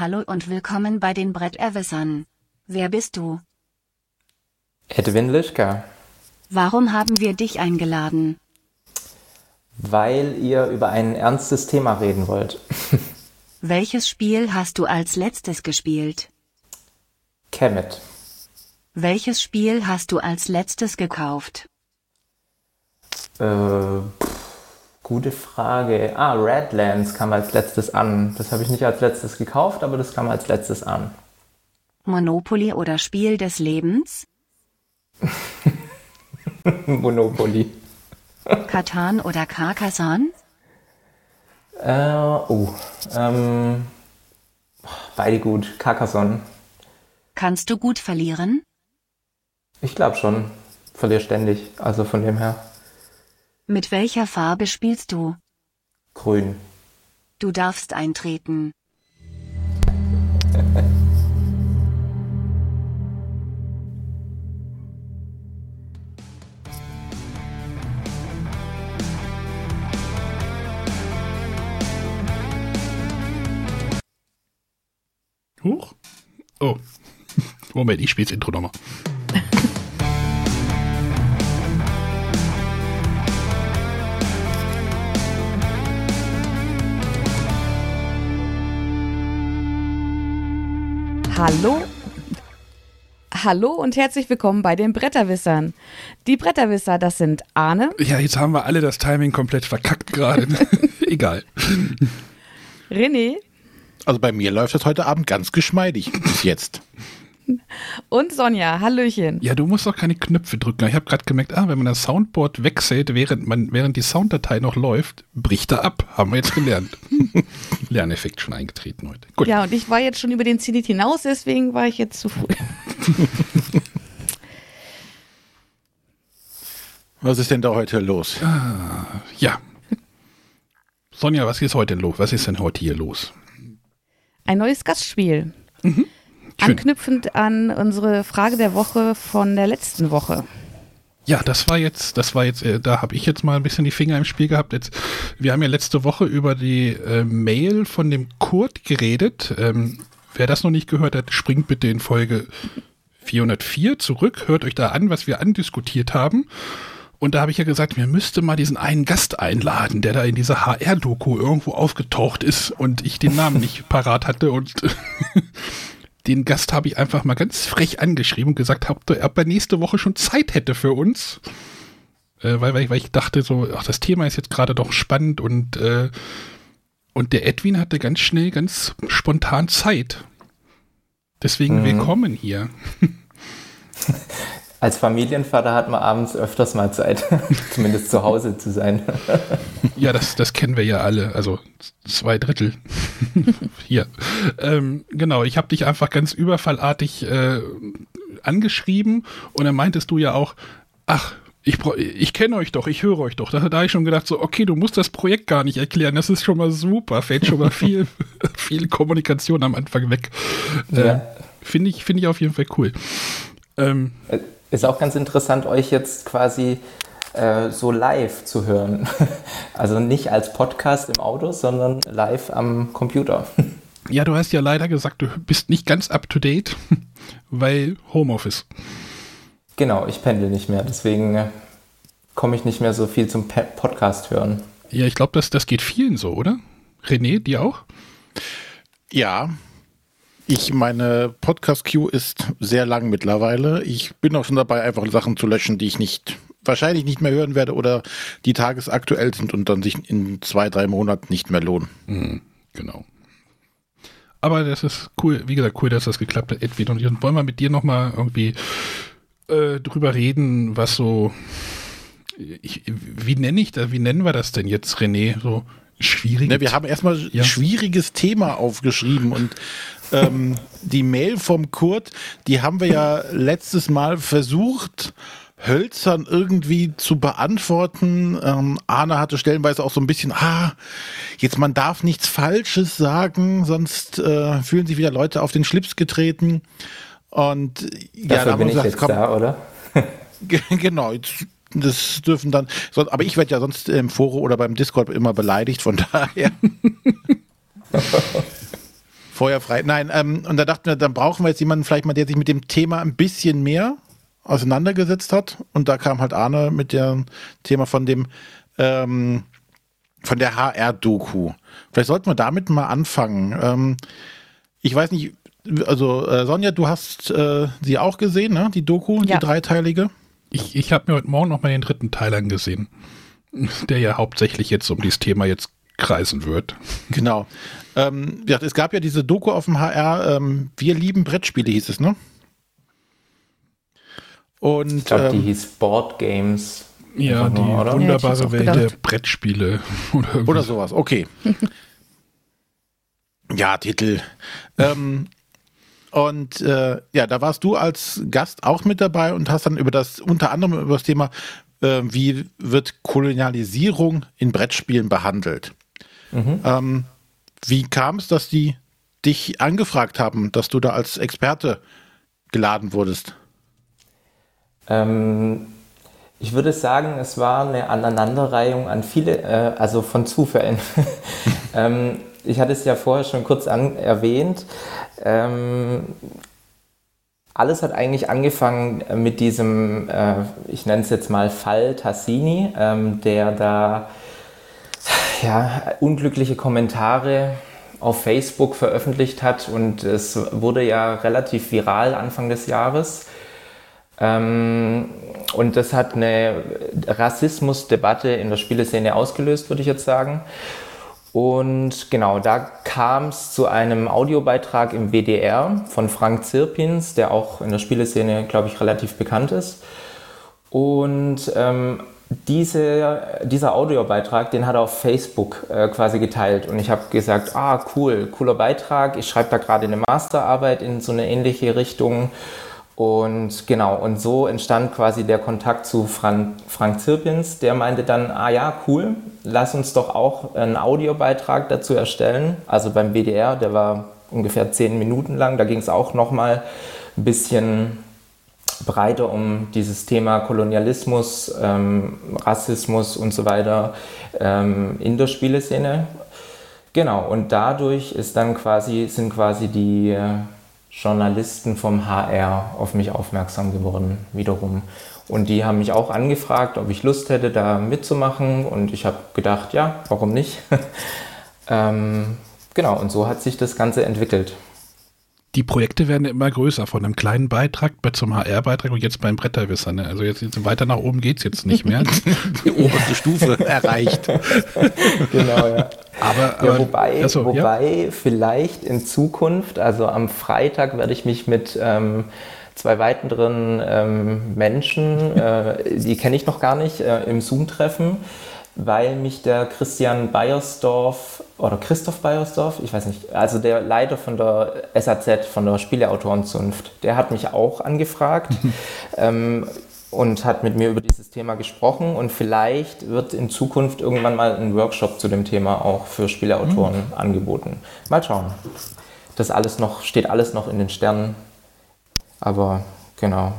Hallo und willkommen bei den Bretterwissern. Wer bist du? Edwin Lischka. Warum haben wir dich eingeladen? Weil ihr über ein ernstes Thema reden wollt. Welches Spiel hast du als letztes gespielt? Kemet. Welches Spiel hast du als letztes gekauft? Äh, gute Frage. Ah, Redlands kam als letztes an. Das habe ich nicht als letztes gekauft, aber das kam als letztes an. Monopoly oder Spiel des Lebens? Monopoly. Katan oder Carcassonne? Äh, oh. Ähm, beide gut. Carcassonne. Kannst du gut verlieren? Ich glaube schon. Verliere ständig. Also von dem her. Mit welcher Farbe spielst du? Grün. Du darfst eintreten. Huch. Oh. Moment, ich spiele das Intro nochmal. Hallo. Hallo und herzlich willkommen bei den Bretterwissern. Die Bretterwisser, das sind Arne, Ja, jetzt haben wir alle das Timing komplett verkackt gerade. Egal. René Also bei mir läuft das heute Abend ganz geschmeidig bis jetzt. Und Sonja. Hallöchen. Ja, du musst doch keine Knöpfe drücken. Ich habe gerade gemerkt, ah, wenn man das Soundboard wechselt, während, man, während die Sounddatei noch läuft, bricht er ab. Haben wir jetzt gelernt. Lerneffekt schon eingetreten heute. Gut. Ja, und ich war jetzt schon über den Zenit hinaus, deswegen war ich jetzt zu früh. Was ist denn da heute los? Ja. Sonja, was ist heute los? Was ist denn heute hier los? Ein neues Gastspiel. Schön. Anknüpfend an unsere Frage der Woche von der letzten Woche. Ja, das war jetzt, das war jetzt, äh, da habe ich jetzt mal ein bisschen die Finger im Spiel gehabt. Jetzt, wir haben ja letzte Woche über die äh, Mail von dem Kurt geredet. Ähm, wer das noch nicht gehört hat, springt bitte in Folge 404 zurück, hört euch da an, was wir andiskutiert haben. Und da habe ich ja gesagt, mir müsste mal diesen einen Gast einladen, der da in dieser HR-Doku irgendwo aufgetaucht ist und ich den Namen nicht parat hatte und den Gast habe ich einfach mal ganz frech angeschrieben und gesagt, ob, ob er nächste Woche schon Zeit hätte für uns. Äh, weil, weil, weil ich dachte so, ach, das Thema ist jetzt gerade doch spannend und, äh, und der Edwin hatte ganz schnell, ganz spontan Zeit. Deswegen willkommen hier. Als Familienvater hat man abends öfters mal Zeit, zumindest zu Hause zu sein. Ja, das, das kennen wir ja alle, also zwei Drittel. Hier. Ähm, genau, ich habe dich einfach ganz überfallartig äh, angeschrieben und dann meintest du ja auch, ach, ich, ich kenne euch doch, ich höre euch doch. Da, da habe ich schon gedacht, so, okay, du musst das Projekt gar nicht erklären, das ist schon mal super, fällt schon mal viel, viel Kommunikation am Anfang weg. Äh, Ja. Finde ich, finde ich auf jeden Fall cool. Ähm, Ist auch ganz interessant, euch jetzt quasi äh, so live zu hören. Also nicht als Podcast im Auto, sondern live am Computer. ja, du hast ja leider gesagt, du bist nicht ganz up to date, weil Homeoffice. Genau, ich pendel nicht mehr, deswegen äh, komme ich nicht mehr so viel zum Podcast hören. Ja, ich glaube, das, das geht vielen so, oder? René, dir auch? Ja, ich meine Podcast-Queue ist sehr lang mittlerweile. Ich bin auch schon dabei, einfach Sachen zu löschen, die ich nicht wahrscheinlich nicht mehr hören werde oder die tagesaktuell sind und dann sich in zwei, drei Monaten nicht mehr lohnen. Mhm, genau. Aber das ist cool, wie gesagt, cool, dass das geklappt hat, Edwin. Und jetzt wollen wir mit dir nochmal irgendwie äh, drüber reden, was so, ich, wie nenne ich das, wie nennen wir das denn jetzt, René? So schwierig. Ne, wir haben erstmal Ja. ein schwieriges Thema aufgeschrieben und ähm, die Mail vom Kurt, die haben wir ja letztes Mal versucht, hölzern irgendwie zu beantworten. Ähm, Arne hatte stellenweise auch so ein bisschen, ah, jetzt man darf nichts Falsches sagen, sonst äh, fühlen sich wieder Leute auf den Schlips getreten. Und ja, da Dafür bin wir ich gesagt, jetzt komm, da, oder? Ge- Genau, jetzt- das dürfen dann, aber ich werde ja sonst im Forum oder beim Discord immer beleidigt, von daher. Feuerfrei. Nein, ähm, und da dachten wir, dann brauchen wir jetzt jemanden vielleicht mal, der sich mit dem Thema ein bisschen mehr auseinandergesetzt hat. Und da kam halt Arne mit dem Thema von dem ähm, von der HR-Doku. Vielleicht sollten wir damit mal anfangen. Ähm, ich weiß nicht, also äh, Sonja, du hast äh, sie auch gesehen, ne? Die Doku, Ja. die dreiteilige. Ich, ich habe mir heute Morgen noch mal den dritten Teil angesehen, der ja hauptsächlich jetzt um dieses Thema jetzt kreisen wird. Genau. Ähm, ja, es gab ja diese Doku auf dem HR, ähm, Wir lieben Brettspiele hieß es, ne? Und Ich glaube, die ähm, hieß Board Games. Ja, die? Ja, ich wunderbare auch Welt gedacht. der Brettspiele. Oder, irgendwie oder sowas, okay. ja, Titel. ähm, und äh, ja, da warst du als Gast auch mit dabei und hast dann über das, unter anderem über das Thema, äh, wie wird Kolonialisierung in Brettspielen behandelt. Ähm, wie kam es, dass die dich angefragt haben, dass du da als Experte geladen wurdest? Ähm, ich würde sagen, es war eine Aneinanderreihung an viele, äh, also von Zufällen. ähm, ich hatte es ja vorher schon kurz an, erwähnt. Ähm, alles hat eigentlich angefangen mit diesem, äh, ich nenne es jetzt mal Fall Tassini, ähm, der da ja, unglückliche Kommentare auf Facebook veröffentlicht hat und es wurde ja relativ viral Anfang des Jahres. Ähm, und das hat eine Rassismusdebatte in der Spieleszene ausgelöst, würde ich jetzt sagen. Und genau, da kam es zu einem Audiobeitrag im WDR von Frank Zirpins, der auch in der Spieleszene, glaube ich, relativ bekannt ist. Und ähm, diese, dieser Audiobeitrag, den hat er auf Facebook äh, quasi geteilt. Und ich habe gesagt, ah, cool, cooler Beitrag. Ich schreibe da gerade eine Masterarbeit in so eine ähnliche Richtung. Und genau, und so entstand quasi der Kontakt zu Frank, Frank Zirpins. Der meinte dann, ah ja, cool, lass uns doch auch einen Audiobeitrag dazu erstellen. Also beim WDR, der war ungefähr zehn Minuten lang. Da ging es auch nochmal ein bisschen breiter um dieses Thema Kolonialismus, ähm, Rassismus und so weiter ähm, in der Spieleszene. Genau, und dadurch ist dann quasi, sind quasi die äh, Journalisten vom HR auf mich aufmerksam geworden, wiederum. Und die haben mich auch angefragt, ob ich Lust hätte, da mitzumachen. Und ich habe gedacht, ja, warum nicht? ähm, genau, und so hat sich das Ganze entwickelt. Die Projekte werden immer größer, von einem kleinen Beitrag bis zum HR-Beitrag und jetzt beim Bretterwisser. Ne? Also jetzt, jetzt weiter nach oben geht's jetzt nicht mehr. Die oberste Stufe erreicht. Genau, ja. Aber, Ja, aber wobei, ja. wobei vielleicht in Zukunft, also am Freitag werde ich mich mit ähm, zwei weiteren ähm, Menschen, äh, die kenne ich noch gar nicht, äh, im Zoom treffen, weil mich der Christian Beiersdorf oder Christoph Beiersdorf, ich weiß nicht, also der Leiter von der SAZ, von der Spieleautorenzunft, der hat mich auch angefragt. ähm, und hat mit mir über dieses Thema gesprochen und vielleicht wird in Zukunft irgendwann mal ein Workshop zu dem Thema auch für Spieleautoren angeboten. Mal schauen. Das alles noch, steht alles noch in den Sternen. Aber genau.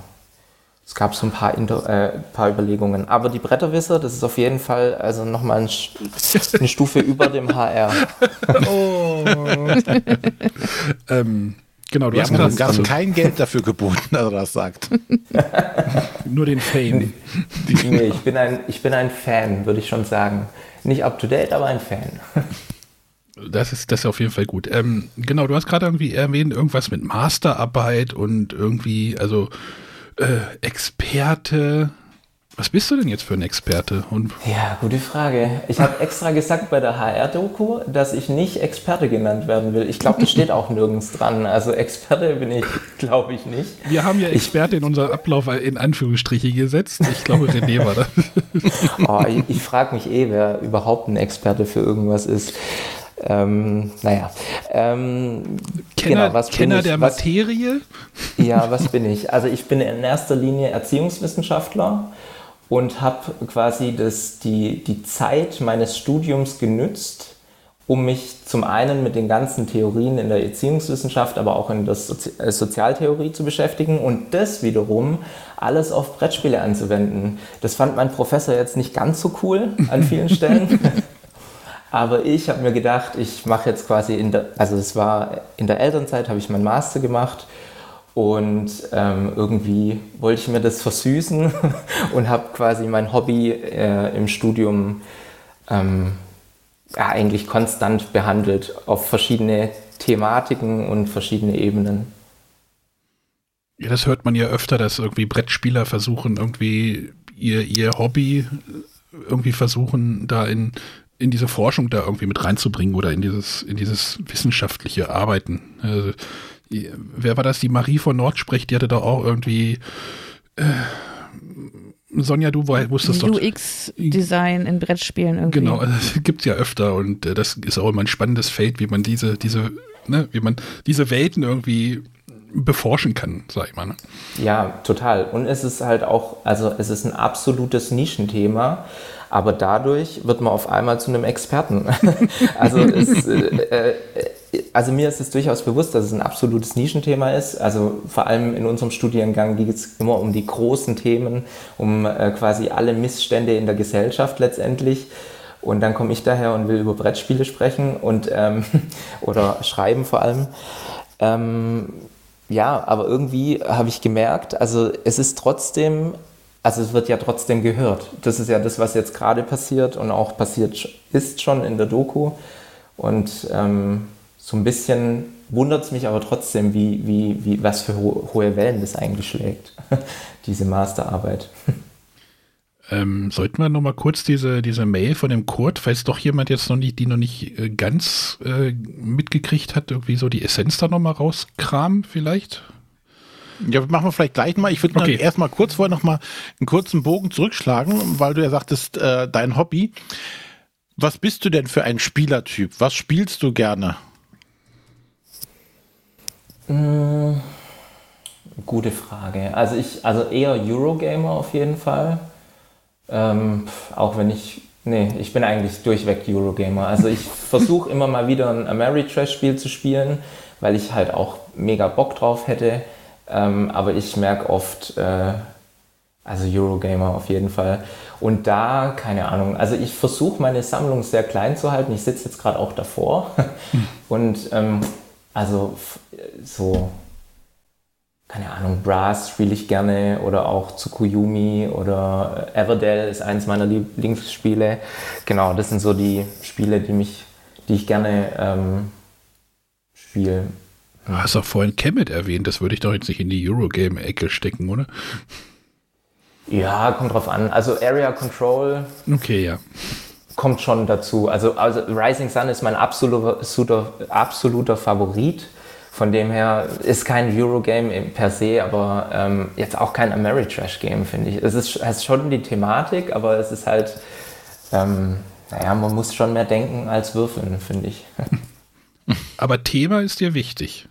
Es gab so ein paar, Inter äh, paar Überlegungen. Aber die Bretterwisser, das ist auf jeden Fall also nochmal ein, eine Stufe über dem HR. ähm, genau, du Wir hast haben Gast kein Geld dafür geboten, dass er das sagt. nur den Fame. Nee, ich bin ein, ich bin ein Fan, würde ich schon sagen. Nicht up to date, aber ein Fan. Das ist, das ist auf jeden Fall gut. Ähm, genau, du hast gerade irgendwie erwähnt, irgendwas mit Masterarbeit und irgendwie, also äh, Experte. Was bist du denn jetzt für ein Experte? Und Ja, gute Frage. Ich habe extra gesagt bei der HR-Doku, dass ich nicht Experte genannt werden will. Ich glaube, das steht auch nirgends dran. Also Experte bin ich, glaube ich, nicht. wir haben ja Experte in unser Ablauf in Anführungsstriche gesetzt. Ich glaube, René war das. Oh, ich ich frage mich eh, wer überhaupt ein Experte für irgendwas ist. Ähm, naja. Ähm, Kenner, genau, was bin Kenner ich? der Was- Materie? Ja, was bin ich? Also ich bin in erster Linie Erziehungswissenschaftler und habe quasi das, die, die Zeit meines Studiums genützt, um mich zum einen mit den ganzen Theorien in der Erziehungswissenschaft, aber auch in der Sozi äh, Sozialtheorie zu beschäftigen und das wiederum alles auf Brettspiele anzuwenden. Das fand mein Professor jetzt nicht ganz so cool an vielen Stellen. Aber ich habe mir gedacht, ich mache jetzt quasi in der, also es war in der Elternzeit, habe ich meinen Master gemacht und ähm, irgendwie wollte ich mir das versüßen und habe quasi mein Hobby äh, im Studium ähm, ja, eigentlich konstant behandelt auf verschiedene Thematiken und verschiedene Ebenen. Ja, das hört man ja öfter, dass irgendwie Brettspieler versuchen, irgendwie ihr, ihr Hobby irgendwie versuchen, da in, in diese Forschung da irgendwie mit reinzubringen oder in dieses, in dieses wissenschaftliche Arbeiten. Also, wer war das? Die Marie von Nordsprecht, die hatte da auch irgendwie äh, Sonja, du wusstest doch. UX-Design in Brettspielen irgendwie. Genau, also, das gibt es ja öfter und äh, das ist auch immer ein spannendes Feld, wie man diese, diese, ne, wie man diese Welten irgendwie beforschen kann, sag ich mal. Ne? Ja, total. Und es ist halt auch, also es ist ein absolutes Nischenthema, aber dadurch wird man auf einmal zu einem Experten. also, es, äh, äh, also mir ist es durchaus bewusst, dass es ein absolutes Nischenthema ist. Also vor allem in unserem Studiengang geht es immer um die großen Themen, um äh, quasi alle Missstände in der Gesellschaft letztendlich. Und dann komme ich daher und will über Brettspiele sprechen und ähm, oder schreiben vor allem. Ähm, ja, aber irgendwie habe ich gemerkt, also es ist trotzdem, also es wird ja trotzdem gehört. Das ist ja das, was jetzt gerade passiert und auch passiert ist schon in der Doku. Und ähm, so ein bisschen wundert es mich aber trotzdem, wie, wie, wie, was für hohe Wellen das eigentlich schlägt, diese Masterarbeit. Ähm, sollten wir noch mal kurz diese, diese Mail von dem Kurt, falls doch jemand jetzt noch nicht, die noch nicht äh, ganz äh, mitgekriegt hat, irgendwie so die Essenz da noch mal rauskramen vielleicht? Ja, machen wir vielleicht gleich mal. Ich würde okay. erst mal kurz vorher noch mal einen kurzen Bogen zurückschlagen, weil du ja sagtest, äh, dein Hobby. Was bist du denn für ein Spielertyp? Was spielst du gerne? Mmh, gute Frage. Also ich, also eher Eurogamer auf jeden Fall. Ähm, auch wenn ich, nee, ich bin eigentlich durchweg Eurogamer. Also ich versuche immer mal wieder ein Ameritrash-Spiel zu spielen, weil ich halt auch mega Bock drauf hätte. Ähm, aber ich merke oft, äh, also Eurogamer auf jeden Fall. Und da, keine Ahnung, also ich versuche meine Sammlung sehr klein zu halten. Ich sitze jetzt gerade auch davor. Hm. Und ähm, also so keine Ahnung, Brass spiele ich gerne oder auch Tsukuyomi oder Everdell ist eines meiner Lieblingsspiele. Genau, das sind so die Spiele, die mich, die ich gerne ähm, spiele. Du hast auch vorhin Kemet erwähnt, das würde ich doch jetzt nicht in die Eurogame-Ecke stecken, oder? Ja, kommt drauf an. Also Area Control. Okay, ja. Kommt schon dazu. Also, also Rising Sun ist mein absoluter, absoluter Favorit. Von dem her ist kein Eurogame per se, aber ähm, jetzt auch kein Ameritrash-Game, finde ich. Es ist, ist schon die Thematik, aber es ist halt, ähm, naja, man muss schon mehr denken als würfeln, finde ich. Aber Thema ist dir wichtig.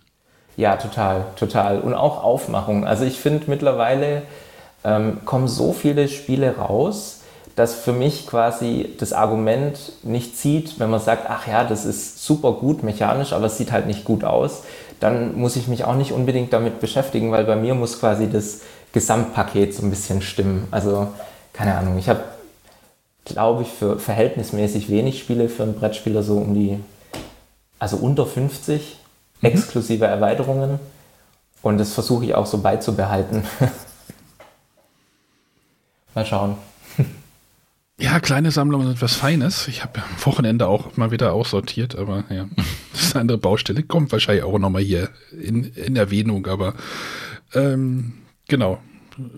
Ja, total, total. Und auch Aufmachung. Also ich finde mittlerweile ähm, kommen so viele Spiele raus, dass für mich quasi das Argument nicht zieht, wenn man sagt, ach ja, das ist super gut mechanisch, aber es sieht halt nicht gut aus, dann muss ich mich auch nicht unbedingt damit beschäftigen, weil bei mir muss quasi das Gesamtpaket so ein bisschen stimmen. Also, keine Ahnung, ich habe, glaube ich, für verhältnismäßig wenig Spiele für einen Brettspieler so um die, also unter 50 mhm. Exklusive Erweiterungen. Und das versuche ich auch so beizubehalten. Mal schauen. Ja, kleine Sammlungen sind was Feines. Ich habe am Wochenende auch mal wieder aussortiert, aber ja, das ist eine andere Baustelle. Kommt wahrscheinlich auch nochmal hier in, in Erwähnung, aber ähm, genau.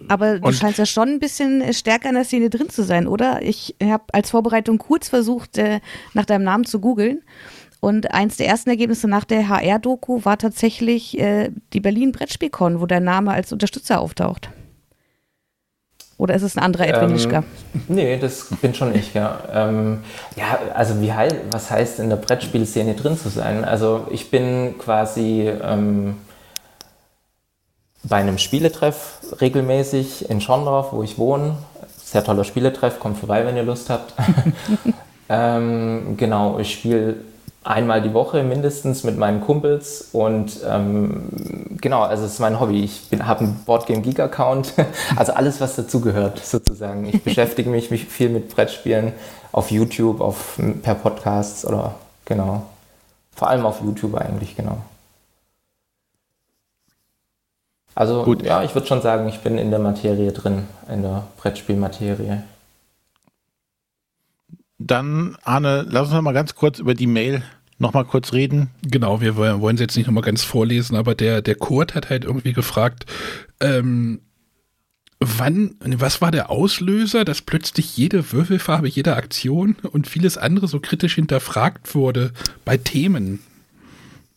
Aber du Und scheinst ja schon ein bisschen stärker in der Szene drin zu sein, oder? Ich habe als Vorbereitung kurz versucht, äh, nach deinem Namen zu googeln. Und eins der ersten Ergebnisse nach der HR-Doku war tatsächlich äh, die Berlin Brettspielcon, wo dein Name als Unterstützer auftaucht. Oder ist es ein anderer Edwin ähm, Nee, das bin schon ich, ja. Ähm, ja, also wie heißt, was heißt in der Brettspielszene drin zu sein? Also ich bin quasi ähm, bei einem Spieletreff regelmäßig in Schorndorf, wo ich wohne. Sehr toller Spieletreff, kommt vorbei, wenn ihr Lust habt. ähm, genau, ich spiele einmal die Woche mindestens mit meinen Kumpels und ähm, genau, also es ist mein Hobby. Ich habe einen Boardgame Geek Account, also alles, was dazugehört sozusagen. Ich beschäftige mich, mich viel mit Brettspielen auf YouTube, auf, per Podcasts oder genau. Vor allem auf YouTube eigentlich, genau. Also Gut. ja, ich würde schon sagen, ich bin in der Materie drin, in der Brettspielmaterie. Dann, Arne, lass uns mal ganz kurz über die Mail noch mal kurz reden. Genau, wir wollen sie jetzt nicht noch mal ganz vorlesen, aber der, der Kurt hat halt irgendwie gefragt, ähm, wann, was war der Auslöser, dass plötzlich jede Würfelfarbe, jede Aktion und vieles andere so kritisch hinterfragt wurde bei Themen?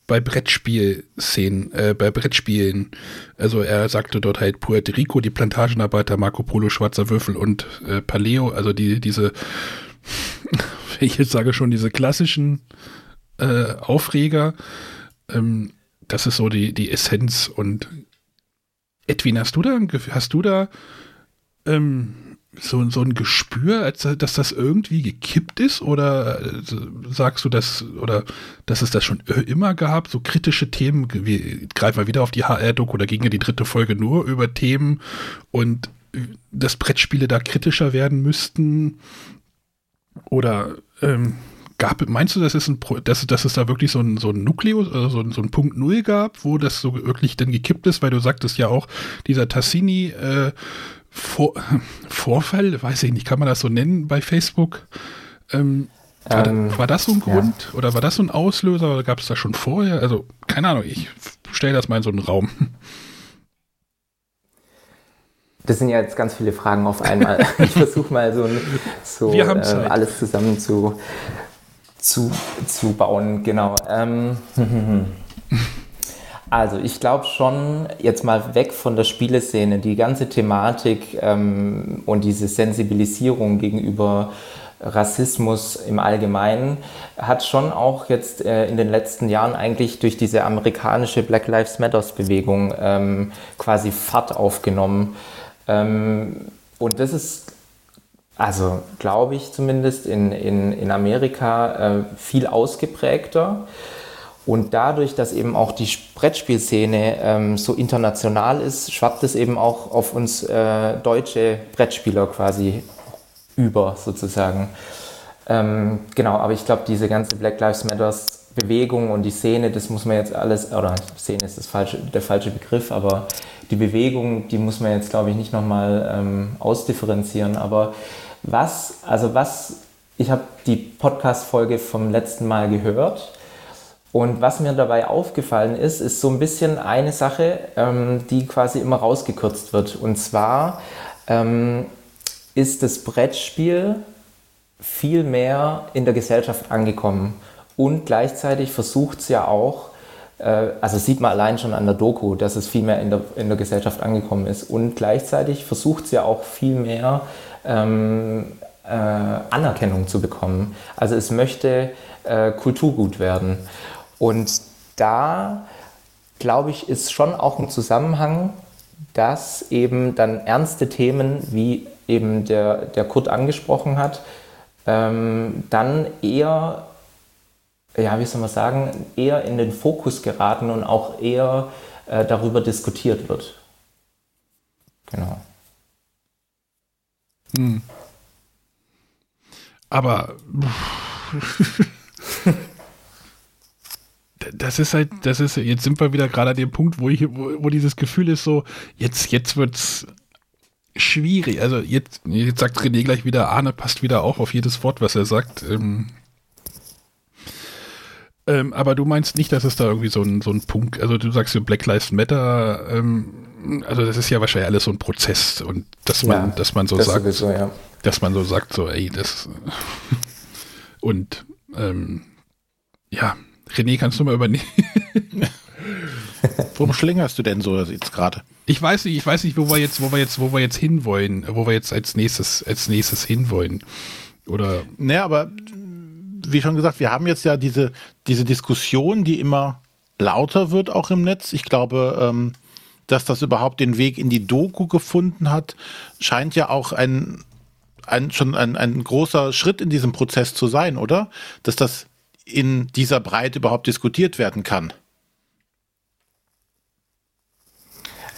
bei Brettspielszenen, äh, bei Brettspielen. Also er sagte dort halt Puerto Rico, die Plantagenarbeiter, Marco Polo, Schwarzer Würfel und äh, Paleo, also die, diese, ich jetzt sage schon, diese klassischen äh, Aufreger. Ähm, das ist so die, die Essenz. Und Edwin, hast du da, hast du da ähm, so, so ein Gespür, als, dass das irgendwie gekippt ist? Oder äh, sagst du das, oder dass es das schon immer gab, so kritische Themen, wir greifen mal wieder auf die HR-Doku oder ging ja die dritte Folge nur über Themen und äh, dass Brettspiele da kritischer werden müssten? Oder ähm, gab, meinst du, dass es, ein, dass, dass es da wirklich so ein, so ein Nukleus, also so ein, so ein Punkt Null gab, wo das so wirklich dann gekippt ist? Weil du sagtest ja auch, dieser Tassini, äh, vor Vorfall, weiß ich nicht, kann man das so nennen bei Facebook? Ähm, war, ähm, da, war, das so ein Grund ja. oder war das so ein Auslöser oder gab es das schon vorher? Also, keine Ahnung, ich stelle das mal in so einen Raum. Das sind ja jetzt ganz viele Fragen auf einmal. ich versuche mal so, so äh, alles zusammen zu, zu, zu bauen. Genau. Ähm, Also ich glaube schon, jetzt mal weg von der Spieleszene, die ganze Thematik ähm, und diese Sensibilisierung gegenüber Rassismus im Allgemeinen hat schon auch jetzt äh, in den letzten Jahren eigentlich durch diese amerikanische Black Lives Matters Bewegung ähm, quasi Fahrt aufgenommen. Ähm, und das ist, also glaube ich zumindest, in, in, in Amerika äh, viel ausgeprägter. Und dadurch, dass eben auch die Brettspielszene ähm, so international ist, schwappt es eben auch auf uns äh, deutsche Brettspieler quasi über, sozusagen. Ähm, genau, aber ich glaube, diese ganze Black Lives Matters Bewegung und die Szene, das muss man jetzt alles, oder Szene ist das falsche, der falsche Begriff, aber die Bewegung, die muss man jetzt, glaube ich, nicht nochmal ähm, ausdifferenzieren. Aber was, also was, ich habe die Podcast-Folge vom letzten Mal gehört und was mir dabei aufgefallen ist, ist so ein bisschen eine Sache, ähm, die quasi immer rausgekürzt wird. Und zwar ähm, ist das Brettspiel viel mehr in der Gesellschaft angekommen. Und gleichzeitig versucht es ja auch, also sieht man allein schon an der Doku, dass es viel mehr in der, in der Gesellschaft angekommen ist. Und gleichzeitig versucht es ja auch viel mehr ähm, äh, Anerkennung zu bekommen. Also es möchte äh, Kulturgut werden. Und da, glaube ich, ist schon auch ein Zusammenhang, dass eben dann ernste Themen, wie eben der, der Kurt angesprochen hat, ähm, dann eher, ja, wie soll man sagen, eher in den Fokus geraten und auch eher äh, darüber diskutiert wird. Genau. Hm. Aber das ist halt, das ist, jetzt sind wir wieder gerade an dem Punkt, wo ich, wo, wo dieses Gefühl ist so, jetzt, jetzt wird's schwierig. Also jetzt, jetzt sagt René gleich wieder, Arne passt wieder auch auf jedes Wort, was er sagt. Ähm, ähm, aber du meinst nicht, dass es da irgendwie so ein, so ein Punkt, also du sagst ja Black Lives Matter, ähm, also das ist ja wahrscheinlich alles so ein Prozess und dass man, ja, dass man so sagt, sowieso, ja. dass man so sagt, so, ey, das und ähm, ja, René, kannst du mal übernehmen? Warum schlingerst du denn so jetzt gerade? Ich weiß nicht, ich weiß nicht, wo wir jetzt, wo wir jetzt, wo wir jetzt hinwollen, wo wir jetzt als nächstes, als nächstes hinwollen. Oder. Naja, aber wie schon gesagt, wir haben jetzt ja diese, diese Diskussion, die immer lauter wird, auch im Netz. Ich glaube, ähm, dass das überhaupt den Weg in die Doku gefunden hat, scheint ja auch ein, ein schon ein, ein großer Schritt in diesem Prozess zu sein, oder? Dass das in dieser Breite überhaupt diskutiert werden kann.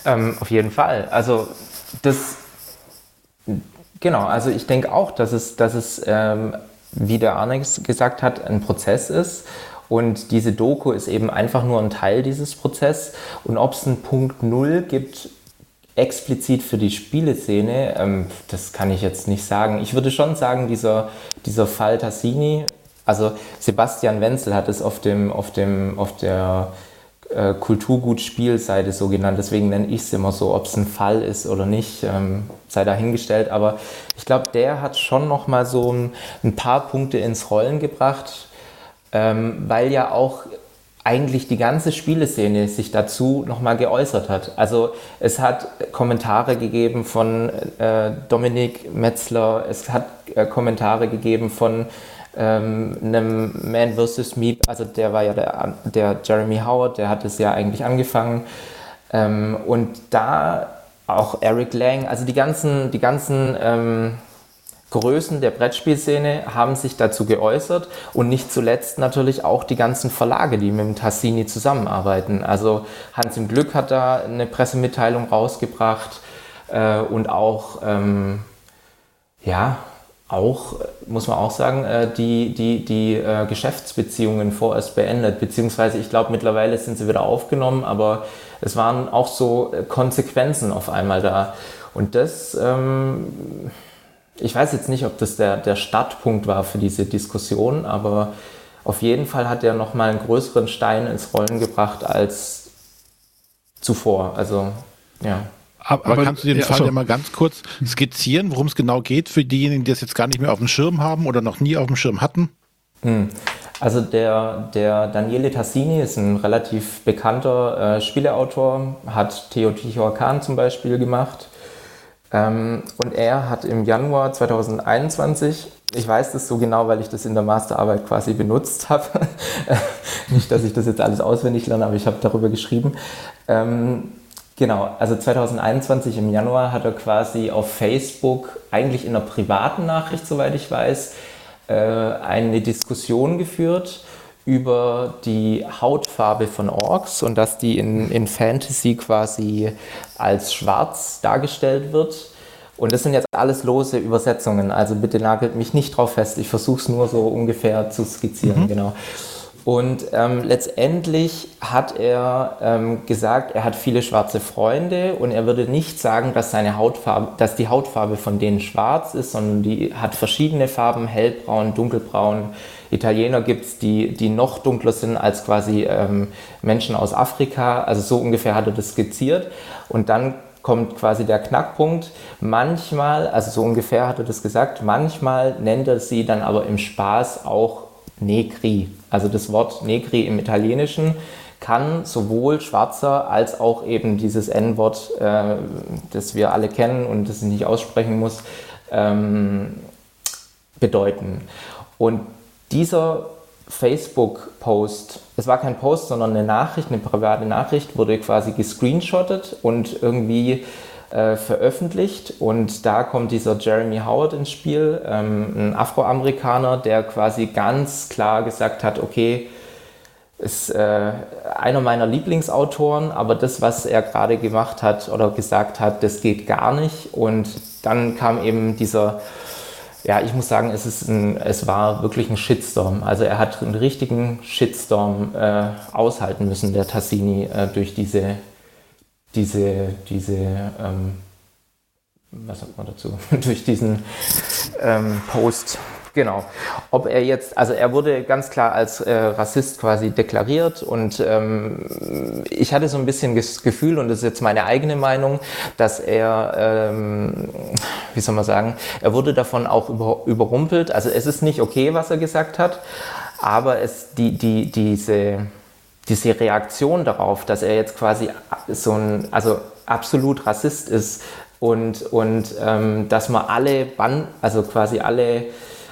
Ähm, auf jeden Fall. Also das genau, also ich denke auch, dass es, dass es ähm, wie der Arnex gesagt hat, ein Prozess ist. Und diese Doku ist eben einfach nur ein Teil dieses Prozesses. Und ob es einen Punkt Null gibt, explizit für die Spieleszene, ähm, das kann ich jetzt nicht sagen. Ich würde schon sagen, dieser, dieser Fall Tassini, also Sebastian Wenzel hat es auf, dem, auf, dem, auf der äh, Kulturgut-Spielseite so genannt, deswegen nenne ich es immer so, ob es ein Fall ist oder nicht, ähm, sei dahingestellt. Aber ich glaube, der hat schon noch mal so ein, ein paar Punkte ins Rollen gebracht, ähm, weil ja auch eigentlich die ganze Spieleszene sich dazu nochmal geäußert hat. Also es hat Kommentare gegeben von äh, Dominik Metzler, es hat äh, Kommentare gegeben von ähm, einem Man vs. Meep, also der war ja der, der Jeremy Howard, der hat es ja eigentlich angefangen. Ähm, und da auch Eric Lang, also die ganzen, die ganzen ähm, Größen der Brettspielszene haben sich dazu geäußert und nicht zuletzt natürlich auch die ganzen Verlage, die mit dem Tassini zusammenarbeiten. Also Hans im Glück hat da eine Pressemitteilung rausgebracht äh, und auch, ähm, ja, auch, muss man auch sagen, äh, die, die, die äh, Geschäftsbeziehungen vorerst beendet, beziehungsweise ich glaube mittlerweile sind sie wieder aufgenommen, aber es waren auch so Konsequenzen auf einmal da. Und das ähm, ich weiß jetzt nicht, ob das der, der Startpunkt war für diese Diskussion, aber auf jeden Fall hat er nochmal einen größeren Stein ins Rollen gebracht als zuvor. Also, ja. Aber, aber, kannst du den ja, Fall so. ja mal ganz kurz skizzieren, worum es genau geht, für diejenigen, die das jetzt gar nicht mehr auf dem Schirm haben oder noch nie auf dem Schirm hatten? Hm. Also der, der Daniele Tassini ist ein relativ bekannter äh, Spieleautor, hat Teotihuacan zum Beispiel gemacht ähm, und er hat im Januar 2021, ich weiß das so genau, weil ich das in der Masterarbeit quasi benutzt habe, nicht, dass ich das jetzt alles auswendig lerne, aber ich habe darüber geschrieben. Ähm, genau, also 2021 im Januar hat er quasi auf Facebook, eigentlich in einer privaten Nachricht, soweit ich weiß, äh, eine Diskussion geführt über die Hautfarbe von Orks und dass die in, in Fantasy quasi als schwarz dargestellt wird. Und das sind jetzt alles lose Übersetzungen, also bitte nagelt mich nicht drauf fest. Ich versuche es nur so ungefähr zu skizzieren, mhm. genau. Und ähm, letztendlich hat er ähm, gesagt, er hat viele schwarze Freunde und er würde nicht sagen, dass seine Hautfarbe, dass die Hautfarbe von denen schwarz ist, sondern die hat verschiedene Farben, hellbraun, dunkelbraun, Italiener gibt es, die, die noch dunkler sind als quasi ähm, Menschen aus Afrika. Also so ungefähr hat er das skizziert. Und dann kommt quasi der Knackpunkt. Manchmal, also so ungefähr hat er das gesagt, manchmal nennt er sie dann aber im Spaß auch Negri. Also das Wort Negri im Italienischen kann sowohl schwarzer als auch eben dieses N-Wort, äh, das wir alle kennen und das ich nicht aussprechen muss, ähm, bedeuten. Und dieser Facebook-Post, es war kein Post, sondern eine Nachricht, eine private Nachricht, wurde quasi gescreenshottet und irgendwie äh, veröffentlicht. Und da kommt dieser Jeremy Howard ins Spiel, ähm, ein Afroamerikaner, der quasi ganz klar gesagt hat, okay, ist äh, einer meiner Lieblingsautoren, aber das, was er gerade gemacht hat oder gesagt hat, das geht gar nicht. Und dann kam eben dieser ja, ich muss sagen, es, ist ein, es war wirklich ein Shitstorm. Also er hat einen richtigen Shitstorm äh, aushalten müssen, der Tassini, äh, durch diese, diese, diese ähm, was sagt man dazu, durch diesen ähm, Post. Genau. Ob er jetzt, also er wurde ganz klar als äh, Rassist quasi deklariert und ähm, ich hatte so ein bisschen das Gefühl, und das ist jetzt meine eigene Meinung, dass er, ähm, wie soll man sagen, er wurde davon auch über, überrumpelt. Also es ist nicht okay, was er gesagt hat, aber es, die, die, diese, diese Reaktion darauf, dass er jetzt quasi so ein, also absolut Rassist ist und, und ähm, dass man alle Band, also quasi alle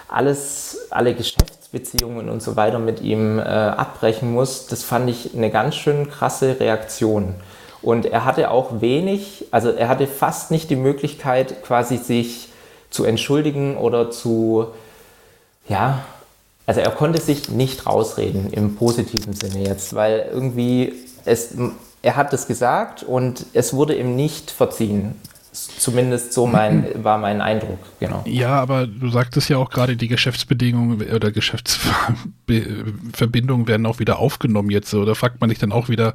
alles, alle Geschäftsbeziehungen und so weiter mit ihm äh, abbrechen muss, das fand ich eine ganz schön krasse Reaktion. Und er hatte auch wenig, also er hatte fast nicht die Möglichkeit, quasi sich zu entschuldigen oder zu, ja, also er konnte sich nicht rausreden im positiven Sinne jetzt, weil irgendwie es, er hat es gesagt und es wurde ihm nicht verziehen. Zumindest so mein, war mein Eindruck, genau. Ja, aber du sagtest ja auch gerade, die Geschäftsbedingungen oder Geschäftsverbindungen werden auch wieder aufgenommen jetzt. Oder fragt man sich dann auch wieder,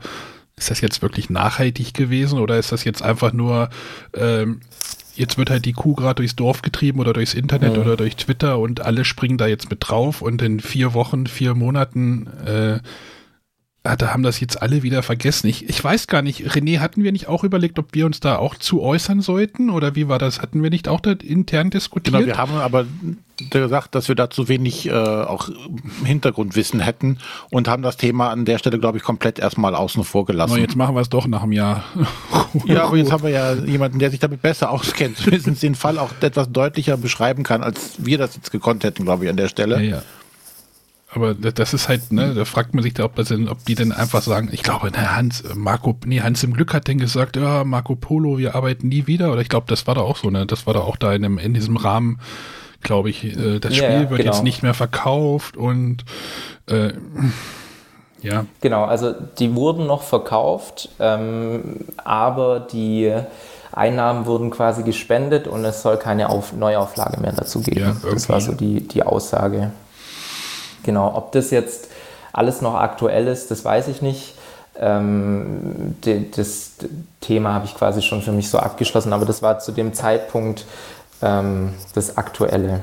ist das jetzt wirklich nachhaltig gewesen oder ist das jetzt einfach nur, ähm, jetzt wird halt die Kuh gerade durchs Dorf getrieben oder durchs Internet ja. oder durch Twitter und alle springen da jetzt mit drauf und in vier Wochen, vier Monaten äh, Ah, da haben das jetzt alle wieder vergessen. Ich, ich weiß gar nicht, René, hatten wir nicht auch überlegt, ob wir uns da auch zu äußern sollten? Oder wie war das? Hatten wir nicht auch da intern diskutiert? Genau, wir haben aber gesagt, dass wir da zu wenig äh, auch Hintergrundwissen hätten und haben das Thema an der Stelle, glaube ich, komplett erstmal außen vor gelassen. Aber jetzt machen wir es doch nach einem Jahr. ja, aber jetzt haben wir ja jemanden, der sich damit besser auskennt, zumindest den Fall auch etwas deutlicher beschreiben kann, als wir das jetzt gekonnt hätten, glaube ich, an der Stelle. Ja, ja. Aber das ist halt, ne, da fragt man sich da, ob, das denn, ob die denn einfach sagen, ich glaube, ne, Hans, Marco, nee, Hans im Glück hat denn gesagt, ja, Marco Polo, wir arbeiten nie wieder. Oder ich glaube, das war da auch so, ne? Das war da auch da in, dem, in diesem Rahmen, glaube ich, äh, das Spiel ja, wird genau. jetzt nicht mehr verkauft und äh, ja. Genau, also die wurden noch verkauft, ähm, aber die Einnahmen wurden quasi gespendet und es soll keine Auf Neuauflage mehr dazu geben. Ja, das war so die, die Aussage. Genau, ob das jetzt alles noch aktuell ist, das weiß ich nicht. Ähm, das Thema habe ich quasi schon für mich so abgeschlossen, aber das war zu dem Zeitpunkt ähm, das Aktuelle.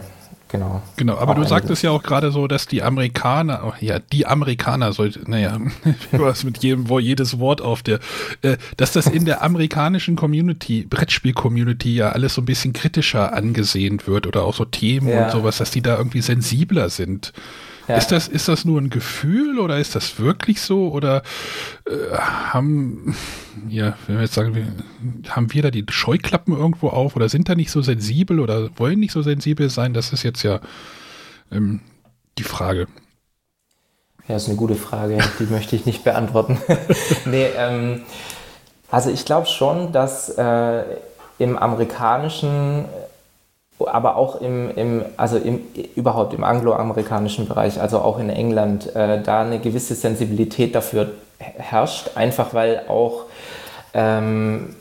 Genau. Genau, aber du sagtest ja auch gerade so, dass die Amerikaner, oh, ja, die Amerikaner sollte, naja, was mit jedem, wo jedes Wort auf der, äh, dass das in der amerikanischen Community, Brettspiel-Community ja alles so ein bisschen kritischer angesehen wird oder auch so Themen ja. und sowas, dass die da irgendwie sensibler sind. Ja. Ist, das, ist das nur ein Gefühl oder ist das wirklich so? Oder äh, haben, ja, wenn wir jetzt sagen, wir, haben wir da die Scheuklappen irgendwo auf oder sind da nicht so sensibel oder wollen nicht so sensibel sein? Das ist jetzt ja ähm, die Frage. Ja, ist eine gute Frage, die möchte ich nicht beantworten. nee, ähm, also ich glaube schon, dass äh, im amerikanischen aber auch im, im also im, überhaupt im angloamerikanischen Bereich, also auch in England, äh, da eine gewisse Sensibilität dafür herrscht, einfach weil auch ähm,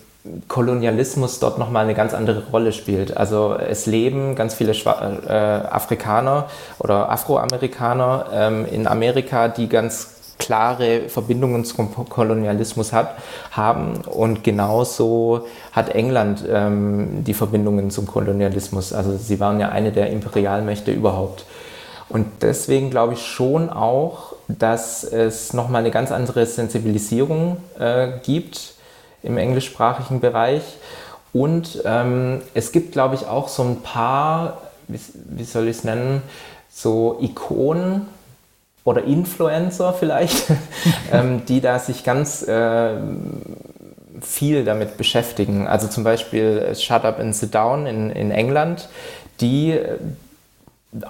Kolonialismus dort nochmal eine ganz andere Rolle spielt. Also es leben ganz viele Schwa äh, Afrikaner oder Afroamerikaner ähm, in Amerika, die ganz klare Verbindungen zum Kolonialismus hat, haben. Und genauso hat England ähm, die Verbindungen zum Kolonialismus. Also sie waren ja eine der Imperialmächte überhaupt. Und deswegen glaube ich schon auch, dass es nochmal eine ganz andere Sensibilisierung äh, gibt im englischsprachigen Bereich. Und ähm, es gibt, glaube ich, auch so ein paar, wie, wie soll ich es nennen, so Ikonen oder Influencer vielleicht, ähm, die da sich ganz äh, viel damit beschäftigen. Also zum Beispiel Shut Up and Sit Down in, in England, die äh,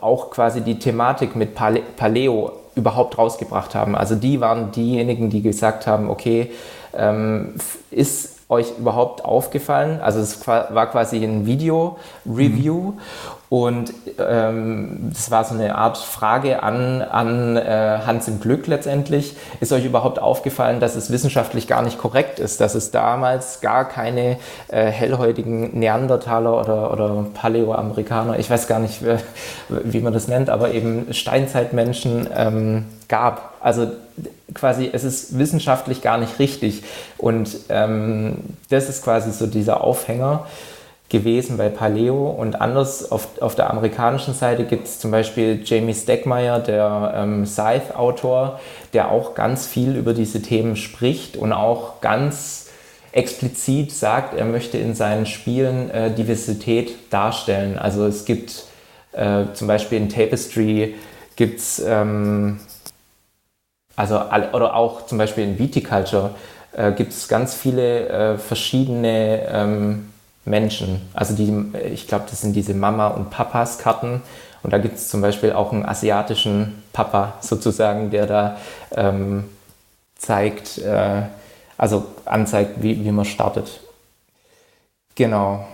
auch quasi die Thematik mit Pale Paleo überhaupt rausgebracht haben. Also die waren diejenigen, die gesagt haben, okay, ähm, ist euch überhaupt aufgefallen? Also es war quasi ein Video-Review mhm. Und ähm, das war so eine Art Frage an, an äh, Hans im Glück letztendlich. Ist euch überhaupt aufgefallen, dass es wissenschaftlich gar nicht korrekt ist, dass es damals gar keine äh, hellhäutigen Neandertaler oder, oder Paläoamerikaner, ich weiß gar nicht, wie, man das nennt, aber eben Steinzeitmenschen ähm, gab? Also quasi, es ist wissenschaftlich gar nicht richtig. Und ähm, das ist quasi so dieser Aufhänger gewesen bei Paleo und anders auf, auf der amerikanischen Seite gibt es zum Beispiel Jamie Stegmaier, der ähm, Scythe-Autor, der auch ganz viel über diese Themen spricht und auch ganz explizit sagt, er möchte in seinen Spielen äh, Diversität darstellen. Also es gibt äh, zum Beispiel in Tapestry gibt es, ähm, also, oder auch zum Beispiel in Viticulture äh, gibt es ganz viele äh, verschiedene ähm, Menschen. Also die, ich glaube, das sind diese Mama- und Papas-Karten. Und da gibt es zum Beispiel auch einen asiatischen Papa sozusagen, der da ähm, zeigt, äh, also anzeigt, wie, wie man startet. Genau.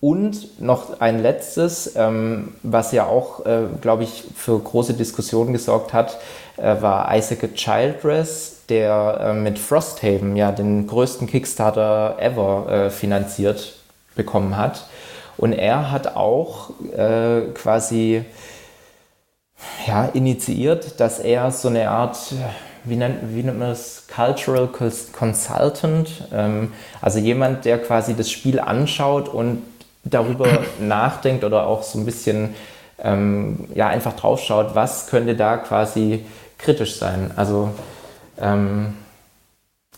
Und noch ein letztes, ähm, was ja auch, äh, glaube ich, für große Diskussionen gesorgt hat, äh, war Isaac Childress, der äh, mit Frosthaven ja den größten Kickstarter ever äh, finanziert bekommen hat. Und er hat auch äh, quasi ja, initiiert, dass er so eine Art wie nennt, wie nennt man das, Cultural Consultant, ähm, also jemand, der quasi das Spiel anschaut und darüber nachdenkt oder auch so ein bisschen ähm, ja, einfach draufschaut, was könnte da quasi kritisch sein. Also ähm,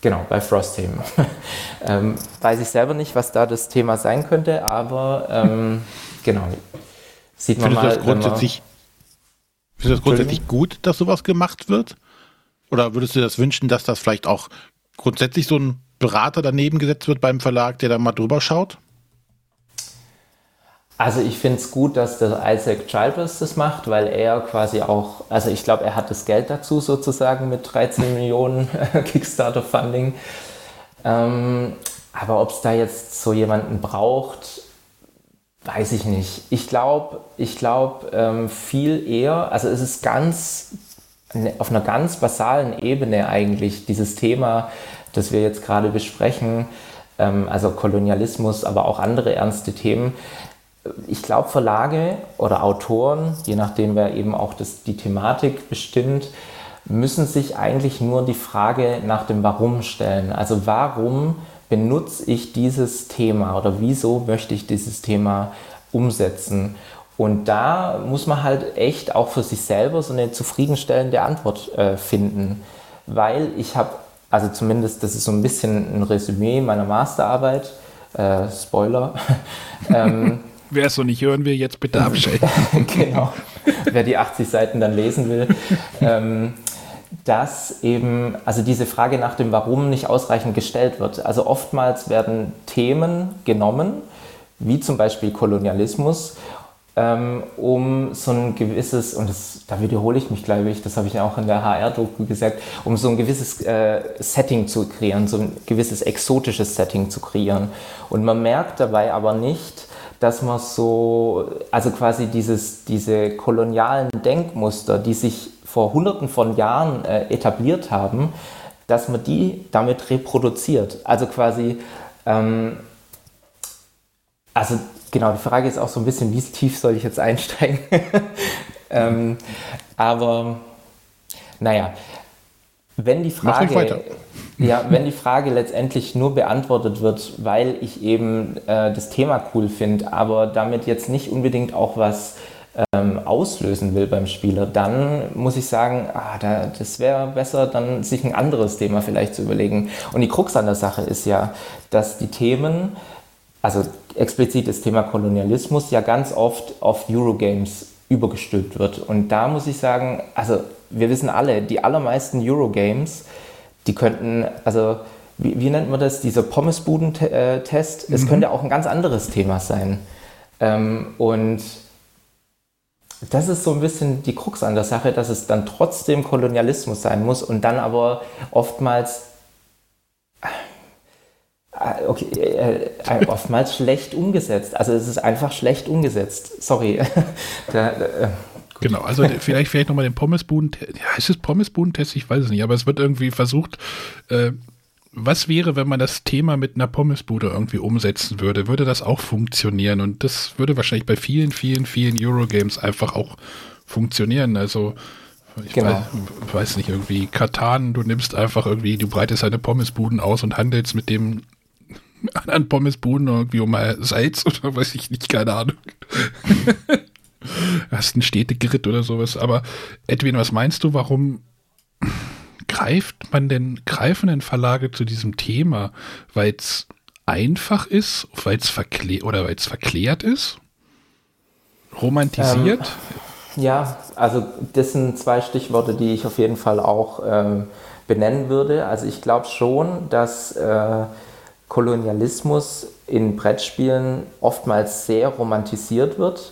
genau, bei Frosthaven. ähm, weiß ich selber nicht, was da das Thema sein könnte, aber ähm, genau. Sieht man Findest mal. Das grundsätzlich, findest du das grundsätzlich gut, dass sowas gemacht wird? Oder würdest du dir das wünschen, dass das vielleicht auch grundsätzlich so ein Berater daneben gesetzt wird beim Verlag, der da mal drüber schaut? Also ich finde es gut, dass der Isaac Childress das macht, weil er quasi auch, also ich glaube, er hat das Geld dazu sozusagen mit 13 Millionen Kickstarter-Funding. Ähm, aber ob es da jetzt so jemanden braucht, weiß ich nicht. Ich glaube, ich glaube ähm, viel eher, also es ist ganz, ne, auf einer ganz basalen Ebene eigentlich dieses Thema, das wir jetzt gerade besprechen, ähm, also Kolonialismus, aber auch andere ernste Themen, ich glaube, Verlage oder Autoren, je nachdem wer eben auch das, die Thematik bestimmt, müssen sich eigentlich nur die Frage nach dem Warum stellen. Also warum benutze ich dieses Thema oder wieso möchte ich dieses Thema umsetzen? Und da muss man halt echt auch für sich selber so eine zufriedenstellende Antwort äh, finden, weil ich habe, also zumindest das ist so ein bisschen ein Resümee meiner Masterarbeit, äh, Spoiler, ähm, Wer es so nicht hören will, jetzt bitte abschalten. genau. Wer die 80 Seiten dann lesen will. ähm, dass eben, also diese Frage nach dem Warum nicht ausreichend gestellt wird. Also oftmals werden Themen genommen, wie zum Beispiel Kolonialismus, ähm, um so ein gewisses, und das, da wiederhole ich mich, glaube ich, das habe ich auch in der HR-Doku gesagt, um so ein gewisses äh, Setting zu kreieren, so ein gewisses exotisches Setting zu kreieren. Und man merkt dabei aber nicht, dass man so, also quasi dieses, diese kolonialen Denkmuster, die sich vor hunderten von Jahren äh, etabliert haben, dass man die damit reproduziert. Also quasi, ähm, also genau, die Frage ist auch so ein bisschen, wie tief soll ich jetzt einsteigen? ähm, aber naja, wenn die Frage, ja, wenn die Frage letztendlich nur beantwortet wird, weil ich eben äh, das Thema cool finde, aber damit jetzt nicht unbedingt auch was ähm, auslösen will beim Spieler, dann muss ich sagen, ah, da, das wäre besser, dann sich ein anderes Thema vielleicht zu überlegen. Und die Krux an der Sache ist ja, dass die Themen, also explizit das Thema Kolonialismus, ja ganz oft auf Eurogames übergestülpt wird. Und da muss ich sagen, also wir wissen alle, die allermeisten Eurogames, die könnten, also wie, wie nennt man das, dieser Pommesbuden-Test, mhm. es könnte auch ein ganz anderes Thema sein. Ähm, und das ist so ein bisschen die Krux an der Sache, dass es dann trotzdem Kolonialismus sein muss und dann aber oftmals äh, okay, äh, äh, oftmals schlecht umgesetzt. Also es ist einfach schlecht umgesetzt. Sorry. da, Genau, also vielleicht, vielleicht nochmal den Pommesbuden, ja, ist es Pommesbuden-Test? Ich weiß es nicht, aber es wird irgendwie versucht, äh, was wäre, wenn man das Thema mit einer Pommesbude irgendwie umsetzen würde? Würde das auch funktionieren? Und das würde wahrscheinlich bei vielen, vielen, vielen Eurogames einfach auch funktionieren. Also, ich genau. weiß, weiß, nicht, irgendwie Katan, du nimmst einfach irgendwie, du breitest deine Pommesbuden aus und handelst mit dem anderen Pommesbuden irgendwie um Salz oder weiß ich nicht, keine Ahnung. hast einen Städtegrid oder sowas. Aber Edwin, was meinst du, warum greift man denn, greifen denn Verlage zu diesem Thema? Weil es einfach ist, weil es verklärt oder weil es verklärt ist? Romantisiert? Ähm, ja, also das sind zwei Stichworte, die ich auf jeden Fall auch ähm, benennen würde. Also ich glaube schon, dass äh, Kolonialismus in Brettspielen oftmals sehr romantisiert wird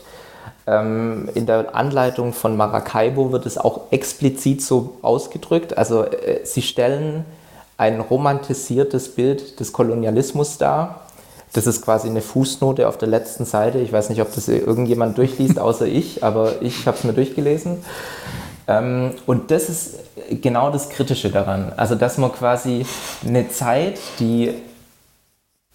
in der Anleitung von Maracaibo wird es auch explizit so ausgedrückt. Also äh, sie stellen ein romantisiertes Bild des Kolonialismus dar, Das ist quasi eine Fußnote auf der letzten Seite. Ich weiß nicht, ob das irgendjemand durchliest, außer ich, aber ich habe es mir durchgelesen. Ähm, und das ist genau das Kritische daran. Also, dass man quasi eine Zeit, die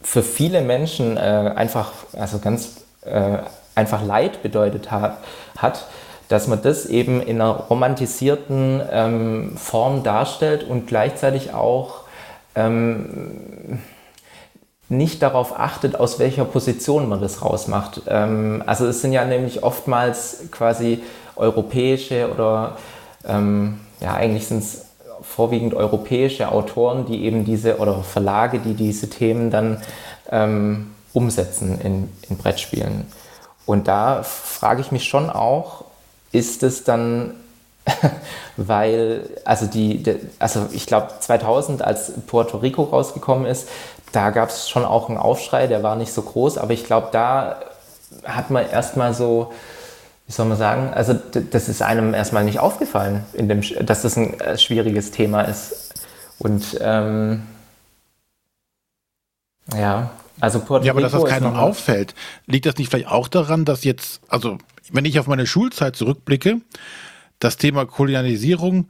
für viele Menschen äh, einfach, also ganz äh, einfach Leid bedeutet hat, hat, dass man das eben in einer romantisierten ähm, Form darstellt und gleichzeitig auch ähm, nicht darauf achtet, aus welcher Position man das rausmacht. Ähm, also es sind ja nämlich oftmals quasi europäische oder ähm, ja eigentlich sind es vorwiegend europäische Autoren, die eben diese oder Verlage, die diese Themen dann ähm, umsetzen in, in Brettspielen. Und da frage ich mich schon auch, ist es dann, weil, also die, also ich glaube 2000, als Puerto Rico rausgekommen ist, da gab es schon auch einen Aufschrei, der war nicht so groß, aber ich glaube, da hat man erstmal so, wie soll man sagen, also das ist einem erstmal nicht aufgefallen, dem, dass das ein äh, schwieriges Thema ist. Und ähm, ja, also Puerto Ja, aber Rico dass das keinem auffällt, liegt das nicht vielleicht auch daran, dass jetzt, also wenn ich auf meine Schulzeit zurückblicke, das Thema Kolonialisierung,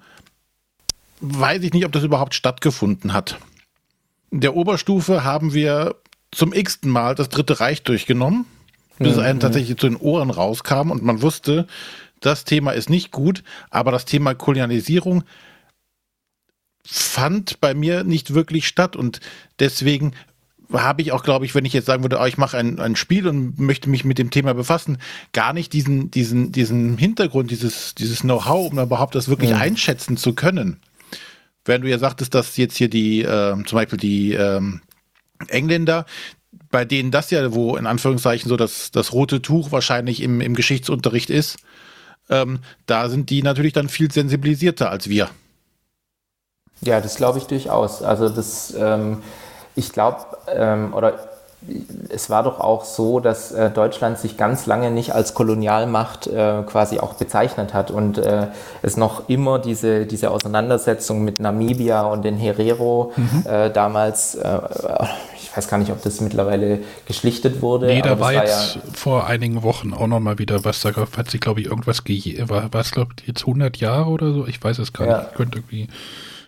weiß ich nicht, ob das überhaupt stattgefunden hat. In der Oberstufe haben wir zum x-ten Mal das Dritte Reich durchgenommen, bis mhm. es einem tatsächlich zu den Ohren rauskam und man wusste, das Thema ist nicht gut, aber das Thema Kolonialisierung fand bei mir nicht wirklich statt und deswegen habe ich auch, glaube ich, wenn ich jetzt sagen würde, oh, ich mache ein, ein Spiel und möchte mich mit dem Thema befassen, gar nicht diesen, diesen, diesen Hintergrund, dieses, dieses Know-how, um überhaupt das wirklich mhm. einschätzen zu können. Während du ja sagtest, dass jetzt hier die, äh, zum Beispiel die ähm, Engländer, bei denen das ja, wo in Anführungszeichen so das, das rote Tuch wahrscheinlich im, im Geschichtsunterricht ist, ähm, da sind die natürlich dann viel sensibilisierter als wir. Ja, das glaube ich durchaus. Also das ähm, ich glaube, ähm, oder es war doch auch so, dass äh, Deutschland sich ganz lange nicht als Kolonialmacht äh, quasi auch bezeichnet hat und äh, es noch immer diese, diese Auseinandersetzung mit Namibia und den Herero mhm. Äh, damals, äh, ich weiß gar nicht, ob das mittlerweile geschlichtet wurde. Nee, da war jetzt ja vor einigen Wochen auch nochmal wieder was, da hat sich glaube ich irgendwas, war, war es glaube ich jetzt 100 Jahre oder so, ich weiß es gar ja. nicht, könnte irgendwie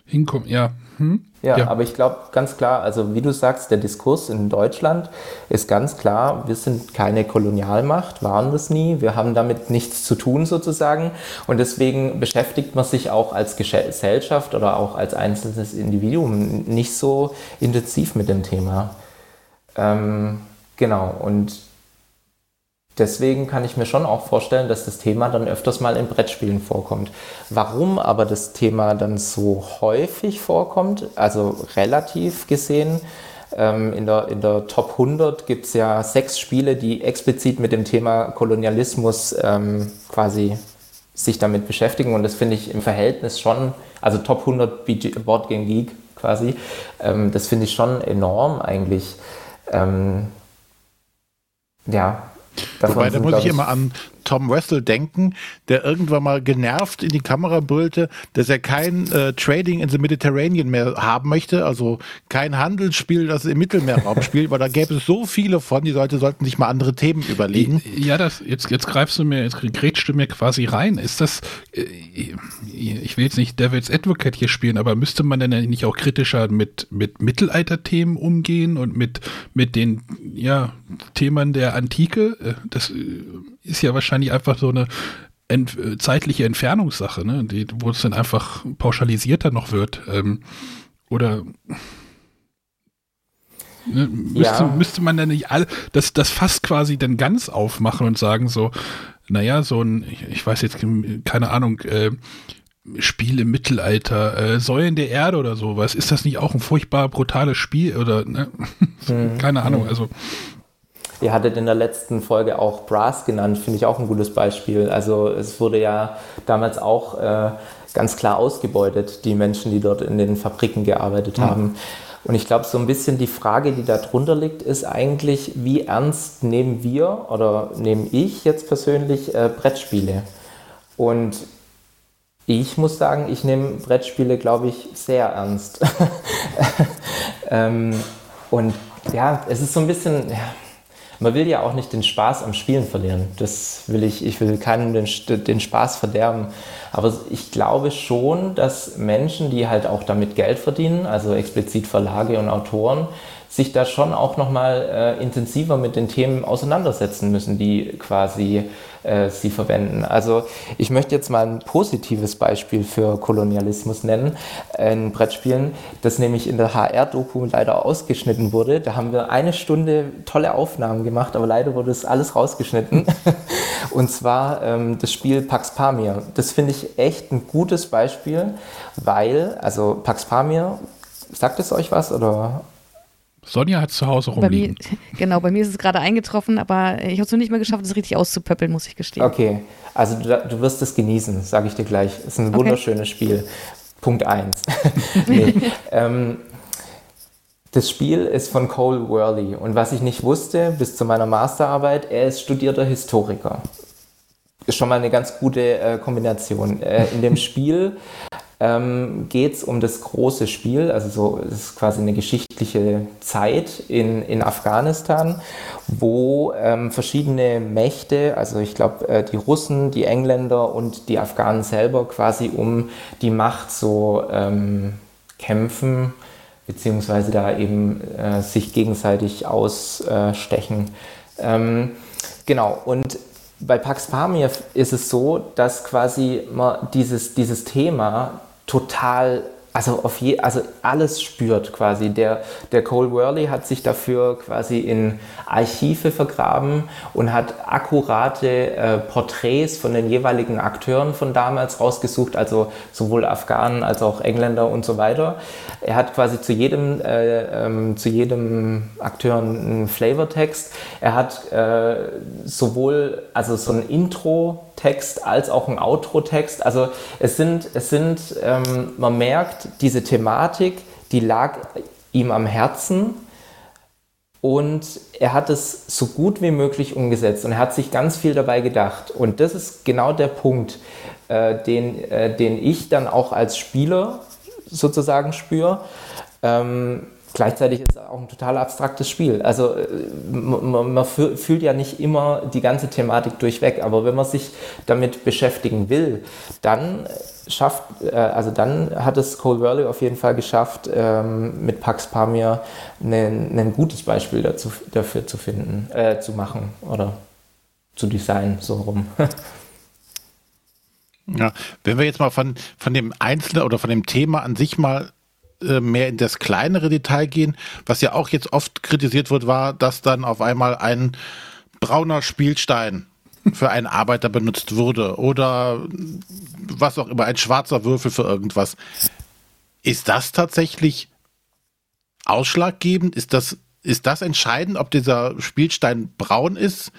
hinkommen, ja. Hm? Ja, ja, aber ich glaube ganz klar, also wie du sagst, der Diskurs in Deutschland ist ganz klar, wir sind keine Kolonialmacht, waren das nie, wir haben damit nichts zu tun sozusagen und deswegen beschäftigt man sich auch als Gesellschaft oder auch als einzelnes Individuum nicht so intensiv mit dem Thema. Ähm, genau, und Deswegen kann ich mir schon auch vorstellen, dass das Thema dann öfters mal in Brettspielen vorkommt. Warum aber das Thema dann so häufig vorkommt, also relativ gesehen, ähm, in, der, in der Top 100 gibt es ja sechs Spiele, die explizit mit dem Thema Kolonialismus ähm, quasi sich damit beschäftigen und das finde ich im Verhältnis schon, also Top 100 BG, Board Game Geek quasi, ähm, das finde ich schon enorm eigentlich. Ähm, ja, Davon Wobei, da muss ich immer an Tom Wessel denken, der irgendwann mal genervt in die Kamera brüllte, dass er kein äh, Trading in the Mediterranean mehr haben möchte, also kein Handelsspiel, das im Mittelmeerraum spielt, weil da gäbe es so viele von, die Leute sollten sich mal andere Themen überlegen. Ja, das, jetzt, jetzt greifst du mir, jetzt grätschst du mir quasi rein. Ist das, äh, ich will jetzt nicht Devil's Advocate hier spielen, aber müsste man denn nicht auch kritischer mit, mit Mittelalterthemen umgehen und mit, mit den, ja, Themen der Antike? Äh, das äh, ist ja wahrscheinlich einfach so eine ent zeitliche Entfernungssache, ne? Die, wo es dann einfach pauschalisierter noch wird. Ähm, oder ne, müsste, ja. müsste man dann nicht all das, das fast quasi dann ganz aufmachen und sagen so, naja, so ein, ich, ich weiß jetzt, keine Ahnung, äh, Spiel im Mittelalter, äh, Säulen der Erde oder sowas, ist das nicht auch ein furchtbar brutales Spiel oder ne? hm. keine Ahnung, also Ihr hattet in der letzten Folge auch Brass genannt, finde ich auch ein gutes Beispiel. Also es wurde ja damals auch äh, ganz klar ausgebeutet, die Menschen, die dort in den Fabriken gearbeitet mhm. haben. Und ich glaube, so ein bisschen die Frage, die da drunter liegt, ist eigentlich, wie ernst nehmen wir oder nehme ich jetzt persönlich äh, Brettspiele? Und ich muss sagen, ich nehme Brettspiele, glaube ich, sehr ernst. ähm, und ja, es ist so ein bisschen, ja, man will ja auch nicht den Spaß am Spielen verlieren. Das will ich, ich will keinem den, den Spaß verderben. Aber ich glaube schon, dass Menschen, die halt auch damit Geld verdienen, also explizit Verlage und Autoren, sich da schon auch nochmal äh, intensiver mit den Themen auseinandersetzen müssen, die quasi äh, sie verwenden. Also ich möchte jetzt mal ein positives Beispiel für Kolonialismus nennen, in Brettspielen, das nämlich in der HR-Doku leider ausgeschnitten wurde. Da haben wir eine Stunde tolle Aufnahmen gemacht, aber leider wurde es alles rausgeschnitten. Und zwar ähm, das Spiel Pax Pamir. Das finde ich echt ein gutes Beispiel, weil, also Pax Pamir, sagt es euch was oder Sonja hat zu Hause rumliegen. Bei mir, genau, bei mir ist es gerade eingetroffen, aber ich habe es noch nicht mehr geschafft, es richtig auszupöppeln, muss ich gestehen. Okay, also du, du wirst es genießen, sage ich dir gleich. Es ist ein okay. wunderschönes Spiel. Punkt 1. nee, ähm, das Spiel ist von Cole Worley und was ich nicht wusste bis zu meiner Masterarbeit, er ist studierter Historiker. Ist schon mal eine ganz gute äh, Kombination. Äh, in dem Spiel ähm, geht es um das große Spiel, also so es ist quasi eine geschichtliche Zeit in, in Afghanistan, wo ähm, verschiedene Mächte, also ich glaube äh, die Russen, die Engländer und die Afghanen selber quasi um die Macht so ähm, kämpfen, beziehungsweise da eben äh, sich gegenseitig ausstechen. Ähm, genau, und bei Pax Pamir ist es so, dass quasi dieses, dieses Thema total also auf je, also alles spürt quasi. Der, der Cole Worley hat sich dafür quasi in Archive vergraben und hat akkurate äh, Porträts von den jeweiligen Akteuren von damals rausgesucht, also sowohl Afghanen als auch Engländer und so weiter. Er hat quasi zu jedem, äh, ähm, zu jedem Akteur einen Flavortext. Er hat äh, sowohl also so ein Intro Text als auch ein Outro-Text. Also es sind, es sind ähm, man merkt, diese Thematik, die lag ihm am Herzen und er hat es so gut wie möglich umgesetzt und er hat sich ganz viel dabei gedacht. Und das ist genau der Punkt, äh, den, äh, den ich dann auch als Spieler sozusagen spüre. Ähm, Gleichzeitig ist es auch ein total abstraktes Spiel. Also äh, man, man, fühlt ja nicht immer die ganze Thematik durchweg, aber wenn man sich damit beschäftigen will, dann schafft, äh, also dann hat es Cole Worley auf jeden Fall geschafft, ähm, mit Pax Pamir ein gutes Beispiel dazu, dafür zu finden, äh, zu machen oder zu designen, so rum. Ja, wenn wir jetzt mal von, von dem Einzelnen oder von dem Thema an sich mal mehr in das kleinere Detail gehen. Was ja auch jetzt oft kritisiert wird, war, dass dann auf einmal ein brauner Spielstein für einen Arbeiter benutzt wurde oder was auch immer, ein schwarzer Würfel für irgendwas. Ist das tatsächlich ausschlaggebend? Ist das, ist das entscheidend, ob dieser Spielstein braun ist